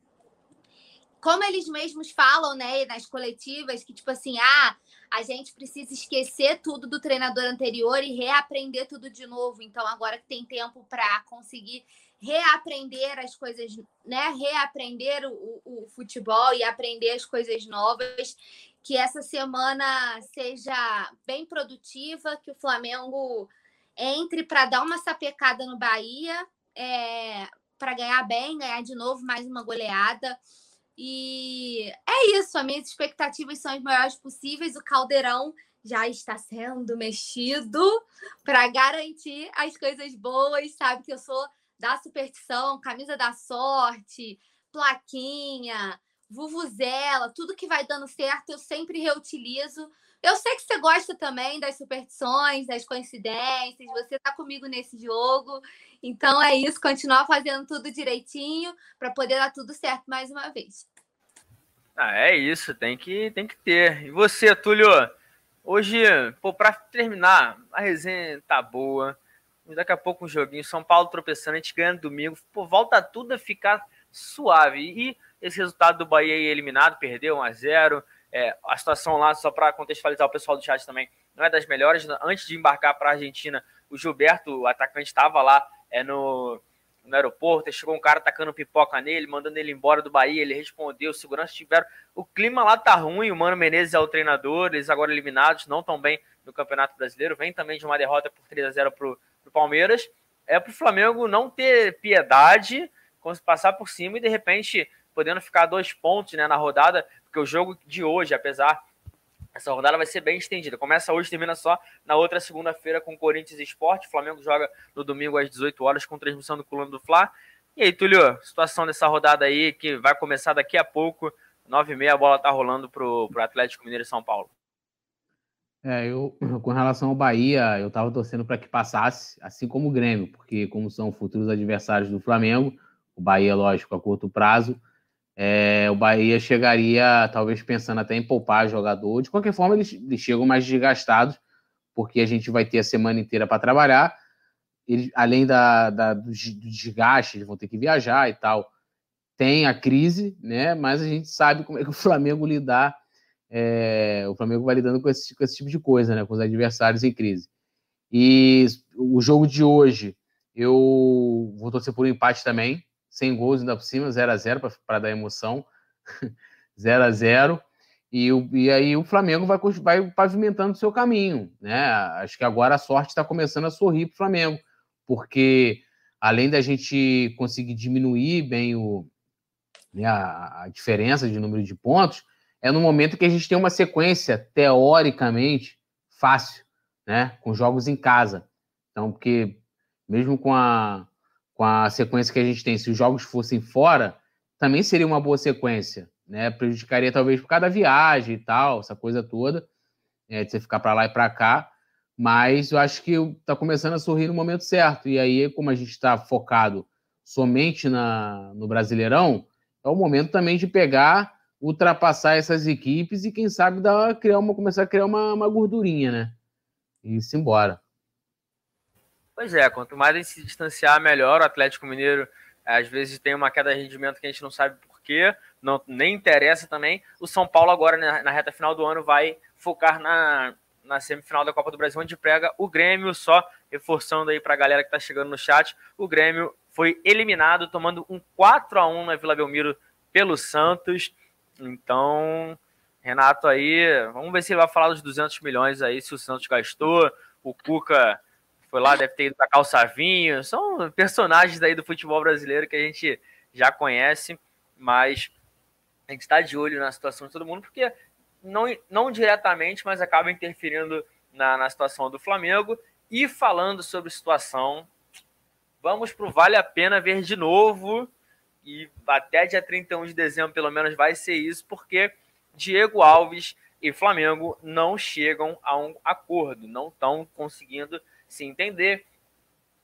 [SPEAKER 2] Como eles mesmos falam, né, nas coletivas, que tipo assim, ah, a gente precisa esquecer tudo do treinador anterior e reaprender tudo de novo. Então, agora que tem tempo para conseguir reaprender as coisas, né? Reaprender o, o, futebol e aprender as coisas novas. Que essa semana seja bem produtiva, que o Flamengo entre para dar uma sapecada no Bahia, é, para ganhar bem, ganhar de novo mais uma goleada. E é isso, as minhas expectativas são as maiores possíveis. O caldeirão já está sendo mexido para garantir as coisas boas. Sabe que eu sou da superstição, camisa da sorte, plaquinha, vuvuzela, tudo que vai dando certo eu sempre reutilizo. Eu sei que você gosta também das superstições, das coincidências, você está comigo nesse jogo. Então é isso, continuar fazendo tudo direitinho para poder dar tudo certo mais uma vez.
[SPEAKER 1] Ah, é isso, tem que, tem que ter. E você, Túlio? Hoje, pô, para terminar, a resenha tá boa. Daqui a pouco um joguinho, São Paulo tropeçando, a gente ganha domingo. Pô, volta tudo a ficar suave. E esse resultado do Bahia aí eliminado, perdeu 1 a 0 é, A situação lá, só para contextualizar o pessoal do chat também, não é das melhores. Antes de embarcar para a Argentina, o Gilberto, o atacante, estava lá é, no, no aeroporto, chegou um cara tacando pipoca nele, mandando ele embora do Bahia, ele respondeu, segurança tiveram. O clima lá tá ruim, o Mano Menezes é o treinador, eles agora eliminados, não tão bem no Campeonato Brasileiro, vem também de uma derrota por 3 a 0 pro, pro Palmeiras. É pro Flamengo não ter piedade, passar por cima e de repente podendo ficar dois pontos né, na rodada, porque o jogo de hoje, apesar essa rodada vai ser bem estendida. Começa hoje, termina só na outra segunda-feira com Corinthians Esporte. O Flamengo joga no domingo às 18 horas com transmissão do Coluna do Fla. E aí, Túlio, situação dessa rodada aí que vai começar daqui a pouco. 9 e meia a bola tá rolando pro, pro Atlético Mineiro e São Paulo.
[SPEAKER 3] É, eu, com relação ao Bahia, eu tava torcendo para que passasse, assim como o Grêmio, porque como são futuros adversários do Flamengo, o Bahia, lógico, a curto prazo, é, o Bahia chegaria, talvez pensando até em poupar jogador. De qualquer forma, eles, eles chegam mais desgastados, porque a gente vai ter a semana inteira para trabalhar. Eles, além da, da do, do, desgaste, eles vão ter que viajar e tal. Tem a crise, né? Mas a gente sabe como é que o Flamengo lidar. É, o Flamengo vai lidando com esse, com esse tipo de coisa, né? Com os adversários em crise. E o jogo de hoje, eu vou torcer por um empate também sem gols ainda por cima, 0 a 0 para dar emoção. 0 a 0 e, e aí o Flamengo vai, vai pavimentando o seu caminho, né? Acho que agora a sorte está começando a sorrir para o Flamengo, porque além da gente conseguir diminuir bem o, né, a, a diferença de número de pontos, é no momento que a gente tem uma sequência teoricamente fácil, né? Com jogos em casa. Então, porque mesmo com a, com a sequência que a gente tem, se os jogos fossem fora, também seria uma boa sequência, né? Prejudicaria talvez por cada viagem e tal, essa coisa toda, é, de você ficar para lá e para cá. Mas eu acho que está começando a sorrir no momento certo. E aí, como a gente está focado somente na, no Brasileirão, é o momento também de pegar, ultrapassar essas equipes e, quem sabe, dar, criar uma, começar a criar uma, uma gordurinha, né? E se embora.
[SPEAKER 1] Pois é, quanto mais a gente se distanciar, melhor. O Atlético Mineiro às vezes tem uma queda de rendimento que a gente não sabe por quê, não, nem interessa também. O São Paulo agora, na, na reta final do ano, vai focar na, na semifinal da Copa do Brasil, onde prega o Grêmio, só reforçando aí para a galera que está chegando no chat, o Grêmio foi eliminado, tomando um 4 a 1 na Vila Belmiro pelo Santos. Então, Renato aí, vamos ver se ele vai falar dos 200 milhões aí, se o Santos gastou. O Cuca foi lá, deve ter ido para Calçavinho. São personagens aí do futebol brasileiro que a gente já conhece, mas a gente está de olho na situação de todo mundo, porque não, não diretamente, mas acaba interferindo na, na situação do Flamengo. E falando sobre situação, vamos para o Vale a Pena ver de novo. E até dia 31 de dezembro, pelo menos, vai ser isso, porque Diego Alves e Flamengo não chegam a um acordo, não estão conseguindo se entender.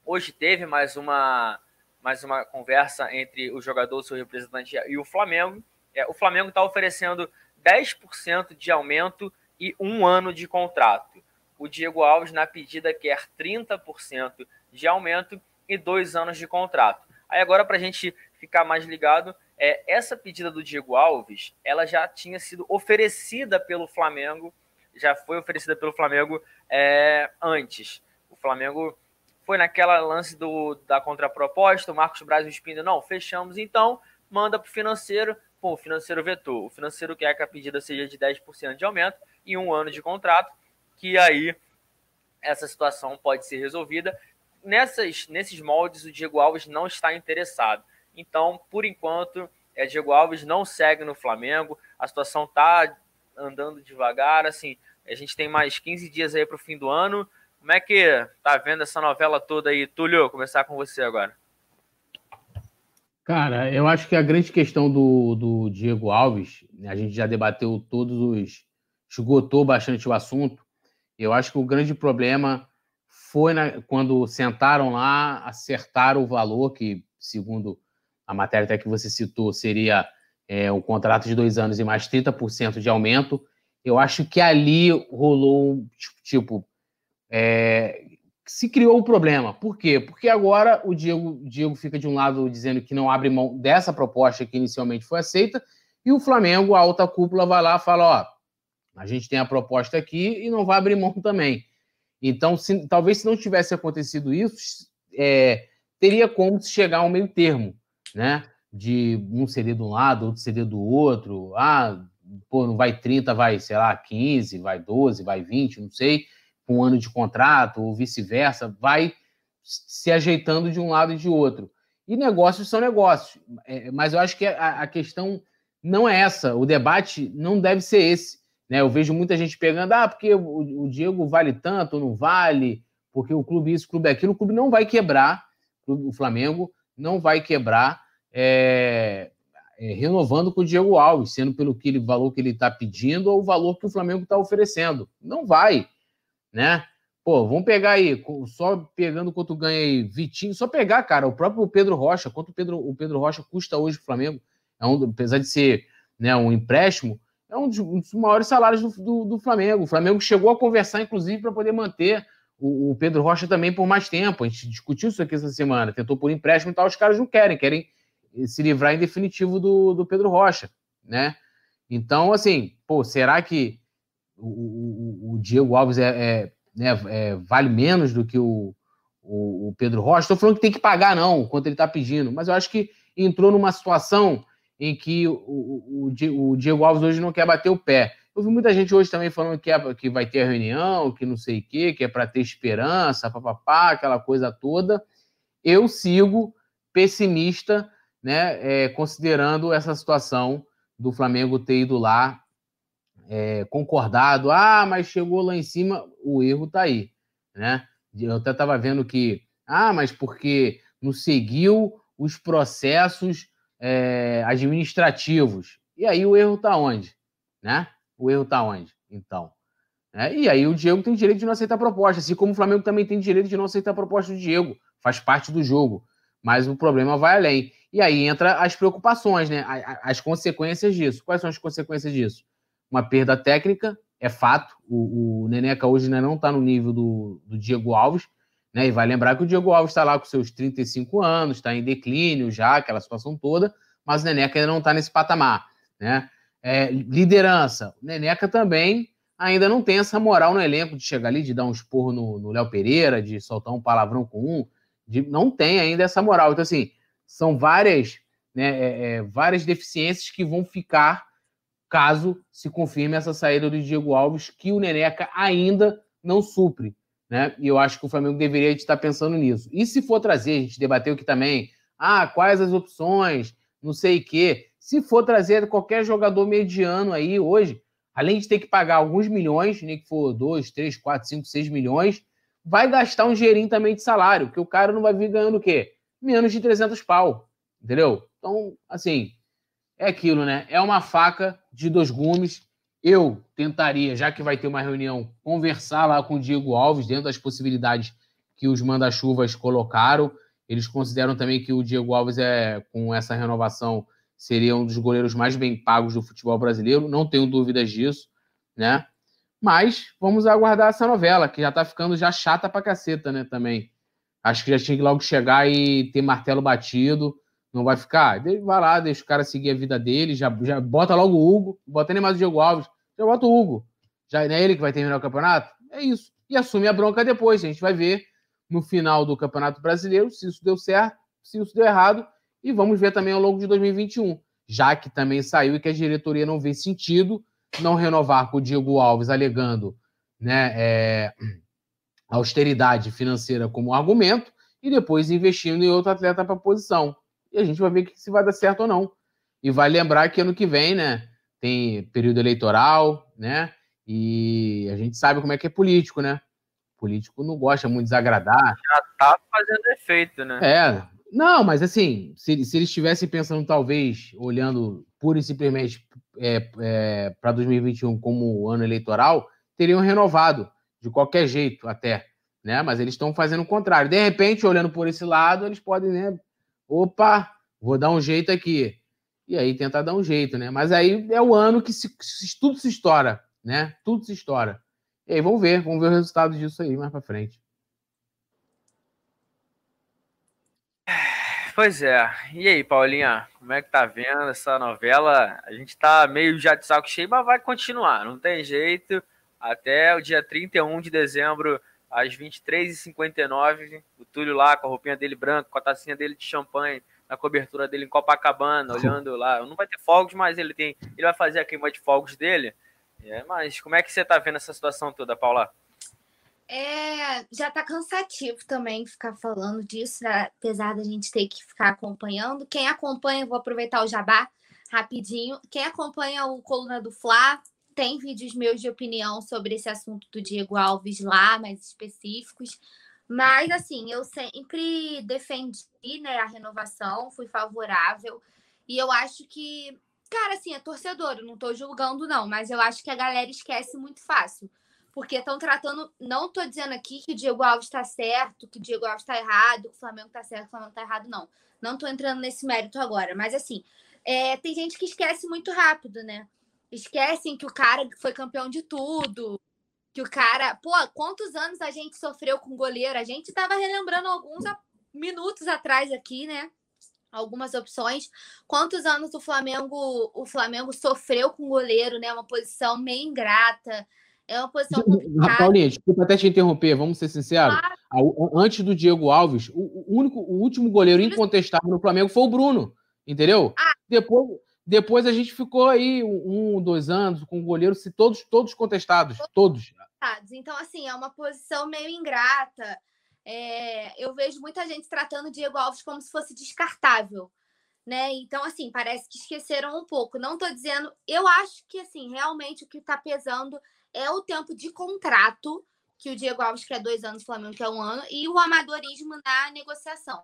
[SPEAKER 1] Hoje teve mais uma, mais uma conversa entre o jogador, seu representante e o Flamengo. É, o Flamengo está oferecendo 10% de aumento e um ano de contrato. O Diego Alves, na pedida, quer 30% de aumento e dois anos de contrato. Aí agora, para a gente ficar mais ligado, é, essa pedida do Diego Alves, ela já tinha sido oferecida pelo Flamengo, já foi oferecida pelo Flamengo é, antes. O Flamengo foi naquela lance do, da contraproposta, o Marcos Braz e o não, fechamos, então manda para o financeiro, pô, o financeiro vetou. O financeiro quer que a pedida seja de 10% de aumento e um ano de contrato, que aí essa situação pode ser resolvida. Nessas, nesses moldes, o Diego Alves não está interessado. Então, por enquanto, É, Diego Alves não segue no Flamengo, a situação tá andando devagar, assim, a gente tem mais 15 dias aí para o fim do ano. Como é que tá vendo essa novela toda aí? Túlio, começar com você agora.
[SPEAKER 3] Cara, eu acho que a grande questão do, do Diego Alves, né, a gente já debateu todos os. esgotou bastante o assunto. Eu acho que o grande problema foi na, quando sentaram lá, acertaram o valor, que, segundo a matéria até que você citou, seria é, um contrato de dois anos e mais 30% de aumento. Eu acho que ali rolou, tipo, é, se criou um problema. Por quê? Porque agora o Diego, Diego fica de um lado dizendo que não abre mão dessa proposta que inicialmente foi aceita, e o Flamengo, a alta cúpula, vai lá e fala: ó, a gente tem a proposta aqui e não vai abrir mão também. Então, se, talvez se não tivesse acontecido isso, é, teria como chegar a um meio termo, né? De um ceder de um lado, outro ceder do outro. Ah, pô, não vai 30, vai, sei lá, 15, vai 12, vai 20, não sei com um ano de contrato, ou vice-versa, vai se ajeitando de um lado e de outro. E negócios são negócios. É, mas eu acho que a, a, questão não é essa. O debate não deve ser esse. Né? Eu vejo muita gente pegando, ah, porque o, o Diego vale tanto, não vale, porque o clube isso, o clube aquilo. O clube não vai quebrar, o Flamengo não vai quebrar é, é, renovando com o Diego Alves, sendo pelo que ele, valor que ele está pedindo ou o valor que o Flamengo está oferecendo. Não vai né? Pô, vamos pegar aí, só pegando quanto ganha aí, Vitinho, só pegar, cara, o próprio Pedro Rocha, quanto o Pedro, o Pedro Rocha custa hoje o Flamengo, é um, apesar de ser né, um empréstimo, é um dos, um dos maiores salários do, do, do, Flamengo. O Flamengo chegou a conversar, inclusive, para poder manter o, o, Pedro Rocha também por mais tempo. A gente discutiu isso aqui essa semana, tentou por empréstimo e tal, os caras não querem, querem se livrar em definitivo do, do Pedro Rocha, né? Então, assim, pô, será que o, o, Diego Alves é, é, né, é, vale menos do que o, o, Pedro Rocha. Estou falando que tem que pagar, não, quanto ele está pedindo, mas eu acho que entrou numa situação em que o, o, Diego Alves hoje não quer bater o pé. Vi muita gente hoje também falando que, é, que vai ter reunião, que não sei o quê, que é para ter esperança, papapá, aquela coisa toda. Eu sigo pessimista, né, é, considerando essa situação do Flamengo ter ido lá é, concordado, ah, mas chegou lá em cima, o erro está aí, né? Eu até estava vendo que, ah, mas porque não seguiu os processos é, administrativos. E aí o erro está onde? Né? O erro está onde? Então. Né? E aí o Diego tem direito de não aceitar a proposta, assim como o Flamengo também tem direito de não aceitar a proposta do Diego. Faz parte do jogo. Mas o problema vai além. E aí entra as preocupações, né? As consequências disso. Quais são as consequências disso? uma perda técnica, é fato. O, o Neneca hoje né, não está no nível do, do Diego Alves, né? E vai lembrar que o Diego Alves está lá com seus 35 anos, está em declínio já, aquela situação toda, mas o Neneca ainda não está nesse patamar, né? É, liderança, o Neneca também ainda não tem essa moral no elenco de chegar ali, de dar um esporro no Léo Pereira, de soltar um palavrão com um, de, não tem ainda essa moral. Então, assim, são várias, né, é, é, várias deficiências que vão ficar caso se confirme essa saída do Diego Alves, que o Neneca ainda não supre. Né? E eu acho que o Flamengo deveria estar pensando nisso. E se for trazer, a gente debateu aqui também, ah, quais as opções, não sei o quê. Se for trazer qualquer jogador mediano aí hoje, além de ter que pagar alguns milhões, nem que for 2, 3, 4, 5, 6 milhões, vai gastar um dinheirinho também de salário, que o cara não vai vir ganhando o quê? Menos de 300 pau, entendeu? Então, assim, é aquilo, né? É uma faca de dois gumes. Eu tentaria, já que vai ter uma reunião, conversar lá com o Diego Alves, dentro das possibilidades que os manda-chuvas colocaram. Eles consideram também que o Diego Alves, é, com essa renovação, seria um dos goleiros mais bem pagos do futebol brasileiro. Não tenho dúvidas disso, né? Mas vamos aguardar essa novela, que já tá ficando já chata pra caceta, né? Também. Acho que já tinha que logo chegar e ter martelo batido não vai ficar? Vai lá, deixa o cara seguir a vida dele, já, já bota logo o Hugo, bota nem mais o Diego Alves, já bota o Hugo. Já não é ele que vai terminar o campeonato? É isso. E assume a bronca depois. A gente vai ver no final do Campeonato Brasileiro se isso deu certo, se isso deu errado. E vamos ver também ao longo de 2021. Já que também saiu e que a diretoria não vê sentido não renovar com o Diego Alves, alegando né, é, austeridade financeira como argumento, e depois investindo em outro atleta para a posição e a gente vai ver se vai dar certo ou não. E vai lembrar que ano que vem, né? Tem período eleitoral, né? E a gente sabe como é que é político, né? político não gosta muito de desagradar.
[SPEAKER 1] Já tá fazendo efeito, né?
[SPEAKER 3] É. Não, mas assim, se, se eles estivessem pensando, talvez, olhando pura e simplesmente é, é, para 2021 como ano eleitoral, teriam renovado, de qualquer jeito até. Né? Mas eles estão fazendo o contrário. De repente, olhando por esse lado, eles podem, né? Opa, vou dar um jeito aqui. E aí tentar dar um jeito, né? Mas aí é o ano que se, tudo se estoura, né? Tudo se estoura. E aí vamos ver, vamos ver o resultado disso aí mais para frente.
[SPEAKER 1] Pois é. E aí, Paulinha, como é que tá vendo essa novela? A gente tá meio já de saco cheio, mas vai continuar, não tem jeito. Até o dia 31 de dezembro, às 23h59, o Túlio lá com a roupinha dele branca, com a tacinha dele de champanhe, na cobertura dele em Copacabana, olhando lá. Não vai ter fogos, mas ele tem. Ele vai fazer a queima de fogos dele é, mas como é que você está vendo essa situação toda, Paula?
[SPEAKER 2] É, já está cansativo também ficar falando disso, né? apesar da gente ter que ficar acompanhando. Quem acompanha, vou aproveitar o jabá rapidinho. Quem acompanha o Coluna do Fla, tem vídeos meus de opinião sobre esse assunto do Diego Alves lá, mais específicos. Mas, assim, eu sempre defendi né, a renovação, fui favorável. E eu acho que Cara, assim, é torcedor, eu não tô julgando, não, mas eu acho que a galera esquece muito fácil. Porque estão tratando. Não tô dizendo aqui que Diego Alves tá certo, que Diego Alves tá errado, que o Flamengo tá certo, que o Flamengo tá errado, não. Não tô entrando nesse mérito agora. Mas assim, é, tem gente que esquece muito rápido, né? Esquecem que o cara foi campeão de tudo, que o cara. Pô, quantos anos a gente sofreu com goleiro? A gente tava relembrando alguns minutos atrás aqui, né? algumas opções. Quantos anos o Flamengo o Flamengo sofreu com o goleiro, né? Uma posição meio ingrata. É uma posição complicada.
[SPEAKER 3] Paulinha, desculpa até te interromper, vamos ser sinceros. Claro. Antes do Diego Alves, o, único, o último goleiro incontestável no Flamengo foi o Bruno, entendeu? Ah. Depois, depois a gente ficou aí um, dois anos com o goleiro, se todos, todos contestados, todos.
[SPEAKER 2] Então, assim, é uma posição meio ingrata é, eu vejo muita gente tratando o Diego Alves como se fosse descartável. Né? Então, assim, parece que esqueceram um pouco. Não estou dizendo. Eu acho que, assim, realmente o que está pesando é o tempo de contrato, que o Diego Alves quer dois anos, o Flamengo quer um ano, e o amadorismo na negociação,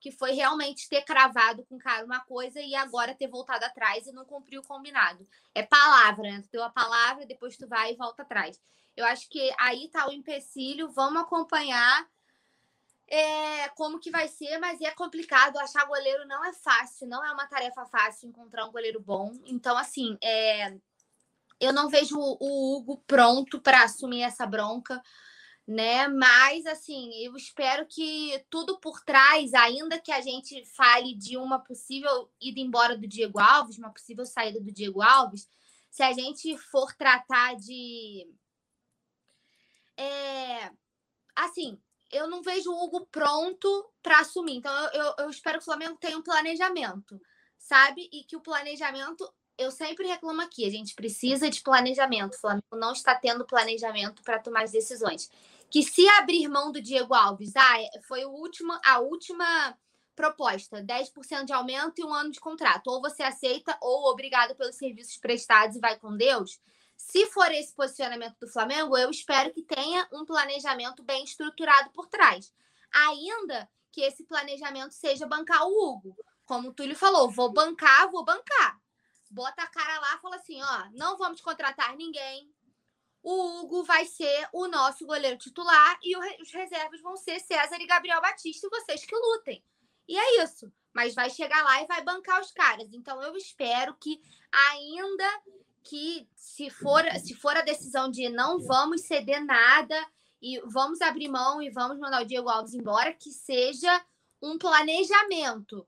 [SPEAKER 2] que foi realmente ter cravado com o cara uma coisa e agora ter voltado atrás e não cumpriu o combinado. É palavra, né? Tu deu a palavra, depois tu vai e volta atrás. Eu acho que aí tá o empecilho, vamos acompanhar é, como que vai ser, mas é complicado. Achar goleiro não é fácil, não é uma tarefa fácil encontrar um goleiro bom. Então, assim, é, eu não vejo o Hugo pronto para assumir essa bronca, né? Mas, assim, eu espero que tudo por trás, ainda que a gente fale de uma possível ida embora do Diego Alves, uma possível saída do Diego Alves, se a gente for tratar de. É, assim, eu não vejo o Hugo pronto para assumir. Então, eu, eu, eu, espero que o Flamengo tenha um planejamento, sabe? E que o planejamento. Eu sempre reclamo aqui, a gente precisa de planejamento. O Flamengo não está tendo planejamento para tomar as decisões. Que se abrir mão do Diego Alves, ah, foi o último, a última proposta: 10% de aumento e um ano de contrato. Ou você aceita, ou obrigado pelos serviços prestados e vai com Deus. Se for esse posicionamento do Flamengo, eu espero que tenha um planejamento bem estruturado por trás. Ainda que esse planejamento seja bancar o Hugo. Como o Túlio falou, vou bancar, vou bancar. Bota a cara lá e fala assim: ó, não vamos contratar ninguém. O Hugo vai ser o nosso goleiro titular e os reservas vão ser César e Gabriel Batista, e vocês que lutem. E é isso. Mas vai chegar lá e vai bancar os caras. Então eu espero que ainda que se for, se for a decisão de não vamos ceder nada e vamos abrir mão e vamos mandar o Diego Alves embora, que seja um planejamento.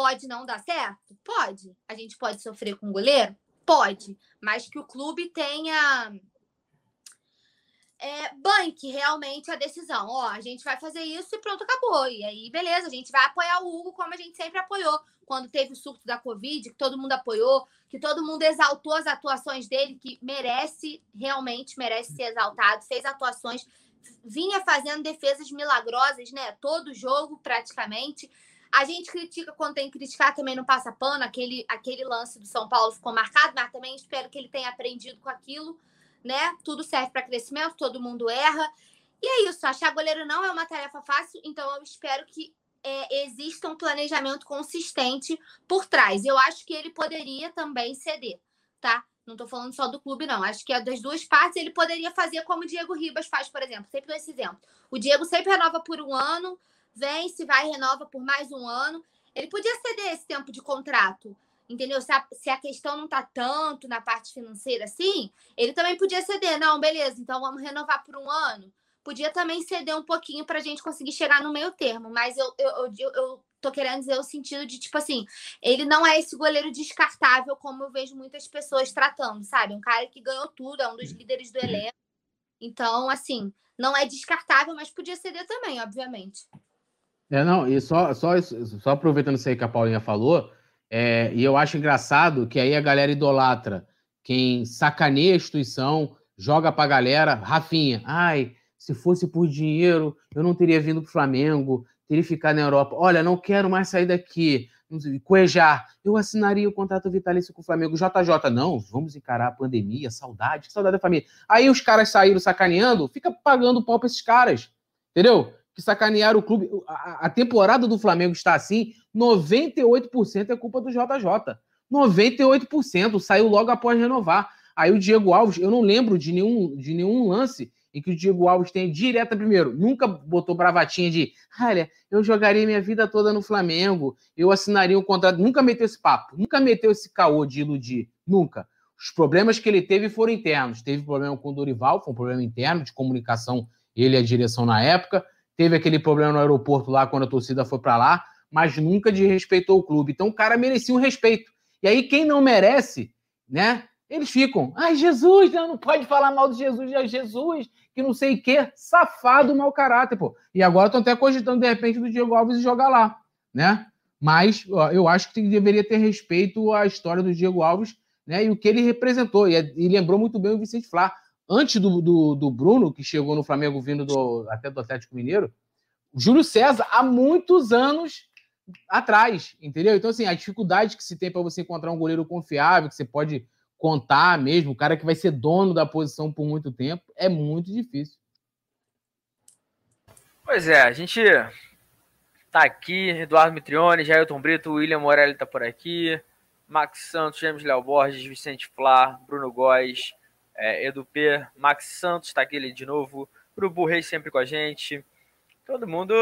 [SPEAKER 2] Pode não dar certo? Pode. A gente pode sofrer com o goleiro? Pode. Mas que o clube tenha é, banque realmente a decisão. Ó, a gente vai fazer isso e pronto, acabou. E aí, beleza, a gente vai apoiar o Hugo como a gente sempre apoiou. Quando teve o surto da Covid, que todo mundo apoiou, que todo mundo exaltou as atuações dele, que merece, realmente merece ser exaltado, fez atuações, vinha fazendo defesas milagrosas, né? Todo jogo, praticamente. A gente critica quando tem que criticar, também não passa pano. Aquele, aquele lance do São Paulo ficou marcado, mas também espero que ele tenha aprendido com aquilo, né? Tudo serve para crescimento, todo mundo erra. E é isso, achar goleiro não é uma tarefa fácil, então eu espero que é, exista um planejamento consistente por trás. Eu acho que ele poderia também ceder, tá? Não estou falando só do clube, não. Acho que é das duas partes ele poderia fazer como o Diego Ribas faz, por exemplo. Sempre dou esse exemplo. O Diego sempre renova por um ano, vem, se vai, renova por mais um ano. Ele podia ceder esse tempo de contrato, entendeu? Se a, se a questão não está tanto na parte financeira assim, ele também podia ceder. Não, beleza, então vamos renovar por um ano. Podia também ceder um pouquinho para a gente conseguir chegar no meio termo, mas eu, eu, eu, eu tô querendo dizer o sentido de, tipo assim, ele não é esse goleiro descartável, como eu vejo muitas pessoas tratando, sabe? Um cara que ganhou tudo, é um dos líderes do elenco. Então, assim, não é descartável, mas podia ceder também, obviamente.
[SPEAKER 3] É, não, e só, só, só aproveitando isso aí que a Paulinha falou, é, e eu acho engraçado que aí a galera idolatra quem sacaneia a instituição, joga pra galera, Rafinha, ai, se fosse por dinheiro, eu não teria vindo pro Flamengo, teria ficado na Europa. Olha, não quero mais sair daqui. Coejar, eu assinaria o contrato vitalício com o Flamengo. JJ, não, vamos encarar a pandemia, saudade, saudade da família. Aí os caras saíram sacaneando, fica pagando pau pra esses caras, entendeu? Que sacanearam o clube. A, a temporada do Flamengo está assim, 98% é culpa do JJ. 98% saiu logo após renovar. Aí o Diego Alves, eu não lembro de nenhum, de nenhum lance em que o Diego Alves tem direta primeiro, nunca botou bravatinha de, olha, eu jogaria minha vida toda no Flamengo, eu assinaria um contrato, nunca meteu esse papo, nunca meteu esse caô de iludir, nunca. Os problemas que ele teve foram internos. Teve problema com o Dorival, foi um problema interno de comunicação, ele e a direção na época. Teve aquele problema no aeroporto lá quando a torcida foi para lá, mas nunca desrespeitou o clube. Então o cara merecia um respeito. E aí quem não merece, né? Eles ficam, ai, Jesus, não, não pode falar mal de Jesus, é Jesus, que não sei o quê, safado, mau caráter, pô. E agora estão até cogitando, de repente, do Diego Alves jogar lá, né? Mas ó, eu acho que deveria ter respeito à história do Diego Alves, né? E o que ele representou. E, é, e lembrou muito bem o Vicente Flá. Antes do, do, do, Bruno, que chegou no Flamengo vindo do, até do Atlético Mineiro, o Júlio César, há muitos anos atrás, entendeu? Então, assim, a dificuldade que se tem para você encontrar um goleiro confiável, que você pode contar mesmo, o cara que vai ser dono da posição por muito tempo, é muito difícil.
[SPEAKER 1] Pois é, a gente tá aqui, Eduardo Mitrione, Jailton Brito, William Morelli tá por aqui, Max Santos, James Léo Borges, Vicente Flá, Bruno Góes, é, Edu P, Max Santos tá aqui de novo, Urubu Reis sempre com a gente, todo mundo...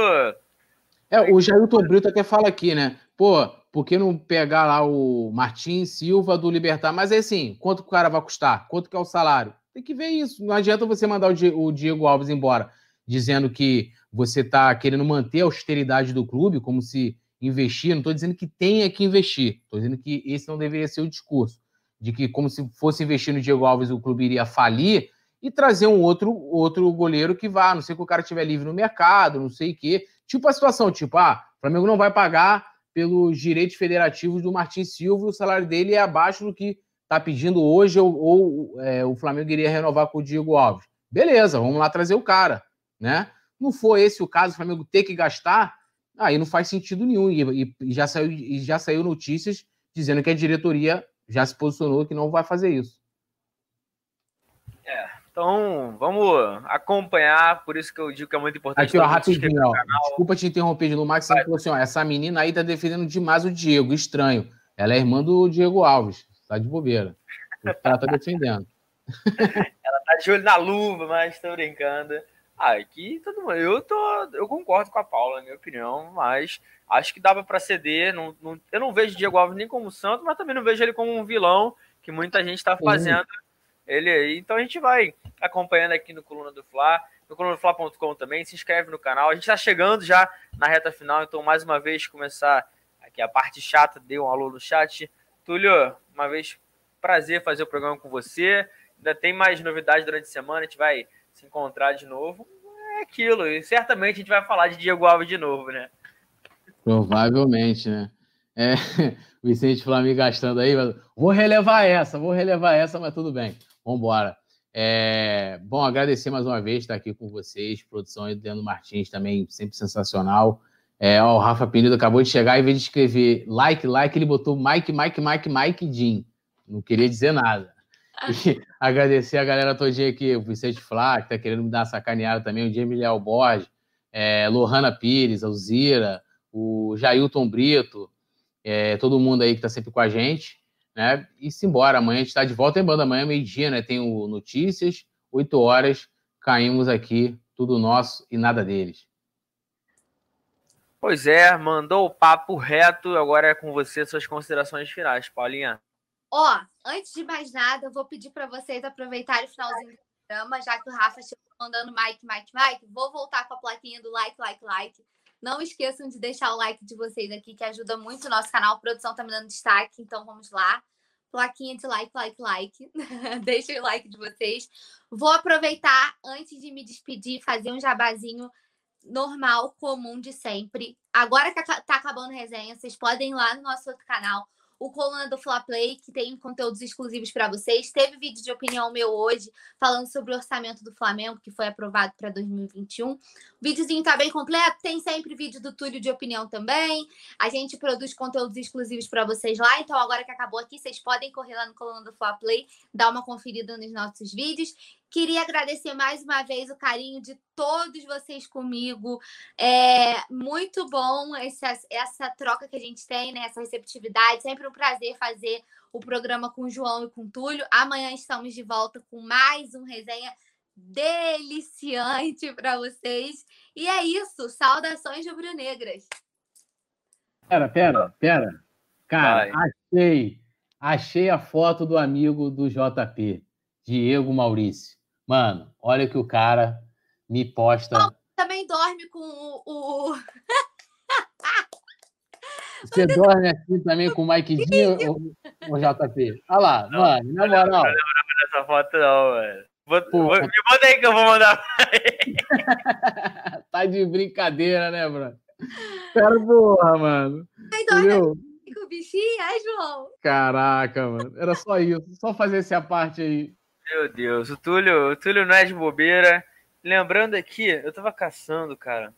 [SPEAKER 3] É, o Jailton Brito até fala aqui, né? Pô, por que não pegar lá o Martins Silva do Libertar? Mas é assim, quanto o cara vai custar? Quanto que é o salário? Tem que ver isso. Não adianta você mandar o Diego Alves embora dizendo que você está querendo manter a austeridade do clube, como se investir. Não estou dizendo que tenha que investir. Estou dizendo que esse não deveria ser o discurso. De que, como se fosse investir no Diego Alves, o clube iria falir e trazer um outro, outro goleiro que vá, não sei que o cara estiver livre no mercado, não sei o quê. Tipo a situação, tipo, ah, o Flamengo não vai pagar pelos direitos federativos do Martins Silva o salário dele é abaixo do que está pedindo hoje ou, ou é, o Flamengo iria renovar com o Diego Alves. Beleza, vamos lá trazer o cara, né? Não for esse o caso, o Flamengo ter que gastar, aí não faz sentido nenhum. E, e, já, saiu, e já saiu notícias dizendo que a diretoria já se posicionou que não vai fazer isso.
[SPEAKER 1] Então, vamos acompanhar, por isso que eu digo que é muito importante.
[SPEAKER 3] Aqui, ó, rapidinho, ó. Desculpa te interromper de novo, Max falou assim: ó, essa menina aí tá defendendo demais o Diego, estranho. Ela é irmã do Diego Alves, tá de bobeira. Ela tá defendendo.
[SPEAKER 1] Ela tá de olho na luva, mas tô brincando. Ah, aqui todo mundo. Eu, tô, eu concordo com a Paula, na minha opinião, mas acho que dava para ceder. Não, não, eu não vejo Diego Alves nem como santo, mas também não vejo ele como um vilão que muita gente está fazendo ele aí. Então a gente vai acompanhando aqui no Coluna do Fla, no colunadofla.com também. Se inscreve no canal. A gente está chegando já na reta final, então mais uma vez começar aqui a parte chata, dê um alô no chat. Túlio, uma vez prazer fazer o programa com você. Ainda tem mais novidades durante a semana, a gente vai se encontrar de novo. É aquilo, e certamente a gente vai falar de Diego Alves de novo, né?
[SPEAKER 3] Provavelmente, né? É, o Vicente Flamengo gastando aí, vou relevar essa, vou relevar essa, mas tudo bem. Vamos embora. É, bom, agradecer mais uma vez estar aqui com vocês, produção aí do Leandro Martins também, sempre sensacional. É, ó, o Rafa Penido acabou de chegar, em vez de escrever like, like, ele botou Mike, Mike, Mike, Mike, Jim. Não queria dizer nada. Agradecer a galera todinha aqui, o Vicente Flá, que tá querendo me dar uma sacaneada também, o Jamie Léo Borges, é, Lohana Pires, Alzira, o Jailton Brito, é, todo mundo aí que tá sempre com a gente, né? E simbora, amanhã a gente tá de volta em banda, amanhã meio-dia, né? Tem o Notícias, 8 horas, caímos aqui, tudo nosso e nada deles.
[SPEAKER 1] Pois é, mandou o papo reto. Agora é com você suas considerações finais, Paulinha.
[SPEAKER 2] Ó, antes de mais nada, eu vou pedir para vocês aproveitarem o finalzinho do programa, já que o Rafa chegou mandando Mike, Mike, Mike. Vou voltar com a plaquinha do like, like, like. Não esqueçam de deixar o like de vocês aqui, que ajuda muito o nosso canal. A produção tá me dando destaque, então vamos lá. Plaquinha de like, like, like. Deixem o like de vocês. Vou aproveitar, antes de me despedir, fazer um jabazinho normal, comum de sempre. Agora que tá acabando a resenha, vocês podem ir lá no nosso outro canal, o Coluna do Fla Play, que tem conteúdos exclusivos para vocês. Teve vídeo de opinião meu hoje, falando sobre o orçamento do Flamengo, que foi aprovado para 2021. O videozinho tá bem completo, tem sempre vídeo do Túlio de opinião também. A gente produz conteúdos exclusivos para vocês lá, então agora que acabou aqui, vocês podem correr lá no Coluna do Fla Play, dar uma conferida nos nossos vídeos. Queria agradecer mais uma vez o carinho de todos vocês comigo. É muito bom essa, essa troca que a gente tem, né? essa receptividade. Sempre um prazer fazer o programa com o João e com o Túlio. Amanhã estamos de volta com mais um resenha deliciante para vocês. E é isso. Saudações rubro-negras.
[SPEAKER 3] Pera, pera, pera. Cara, Vai. achei. Achei a foto do amigo do JP, Diego Maurício. Mano, olha que o cara me posta. Bom,
[SPEAKER 2] também dorme com o. o...
[SPEAKER 3] Você dorme assim também com o Mikezinho ou, ou JP? Olha lá, não, mano, na moral. Não lembro
[SPEAKER 1] dessa foto, não, velho. me manda aí que eu vou mandar.
[SPEAKER 3] tá de brincadeira, né, bro? Cara, porra, mano. Entendeu?
[SPEAKER 2] Com o bichinho, é, João?
[SPEAKER 3] Caraca, mano. Era só isso. Só fazer essa parte aí.
[SPEAKER 1] Meu Deus, o Túlio, o Túlio não é de bobeira. Lembrando aqui, eu tava caçando, cara.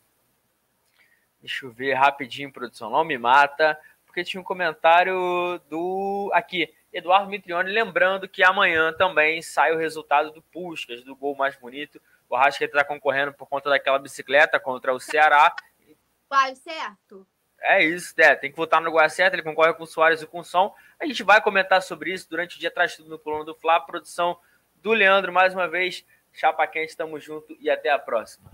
[SPEAKER 1] Deixa eu ver rapidinho, produção. Não me mata, porque tinha um comentário do. Aqui, Eduardo Mitrione, lembrando que amanhã também sai o resultado do Puskas, do gol mais bonito. O Arrascaeta tá concorrendo por conta daquela bicicleta contra o Ceará.
[SPEAKER 2] Vai certo.
[SPEAKER 1] É isso, é, tem que votar no lugar certo, ele concorre com o Soares e com o Som. A gente vai comentar sobre isso durante o dia, traz tudo no coluna do Flá. Produção do Leandro mais uma vez. Chapa quente, tamo junto e até a próxima.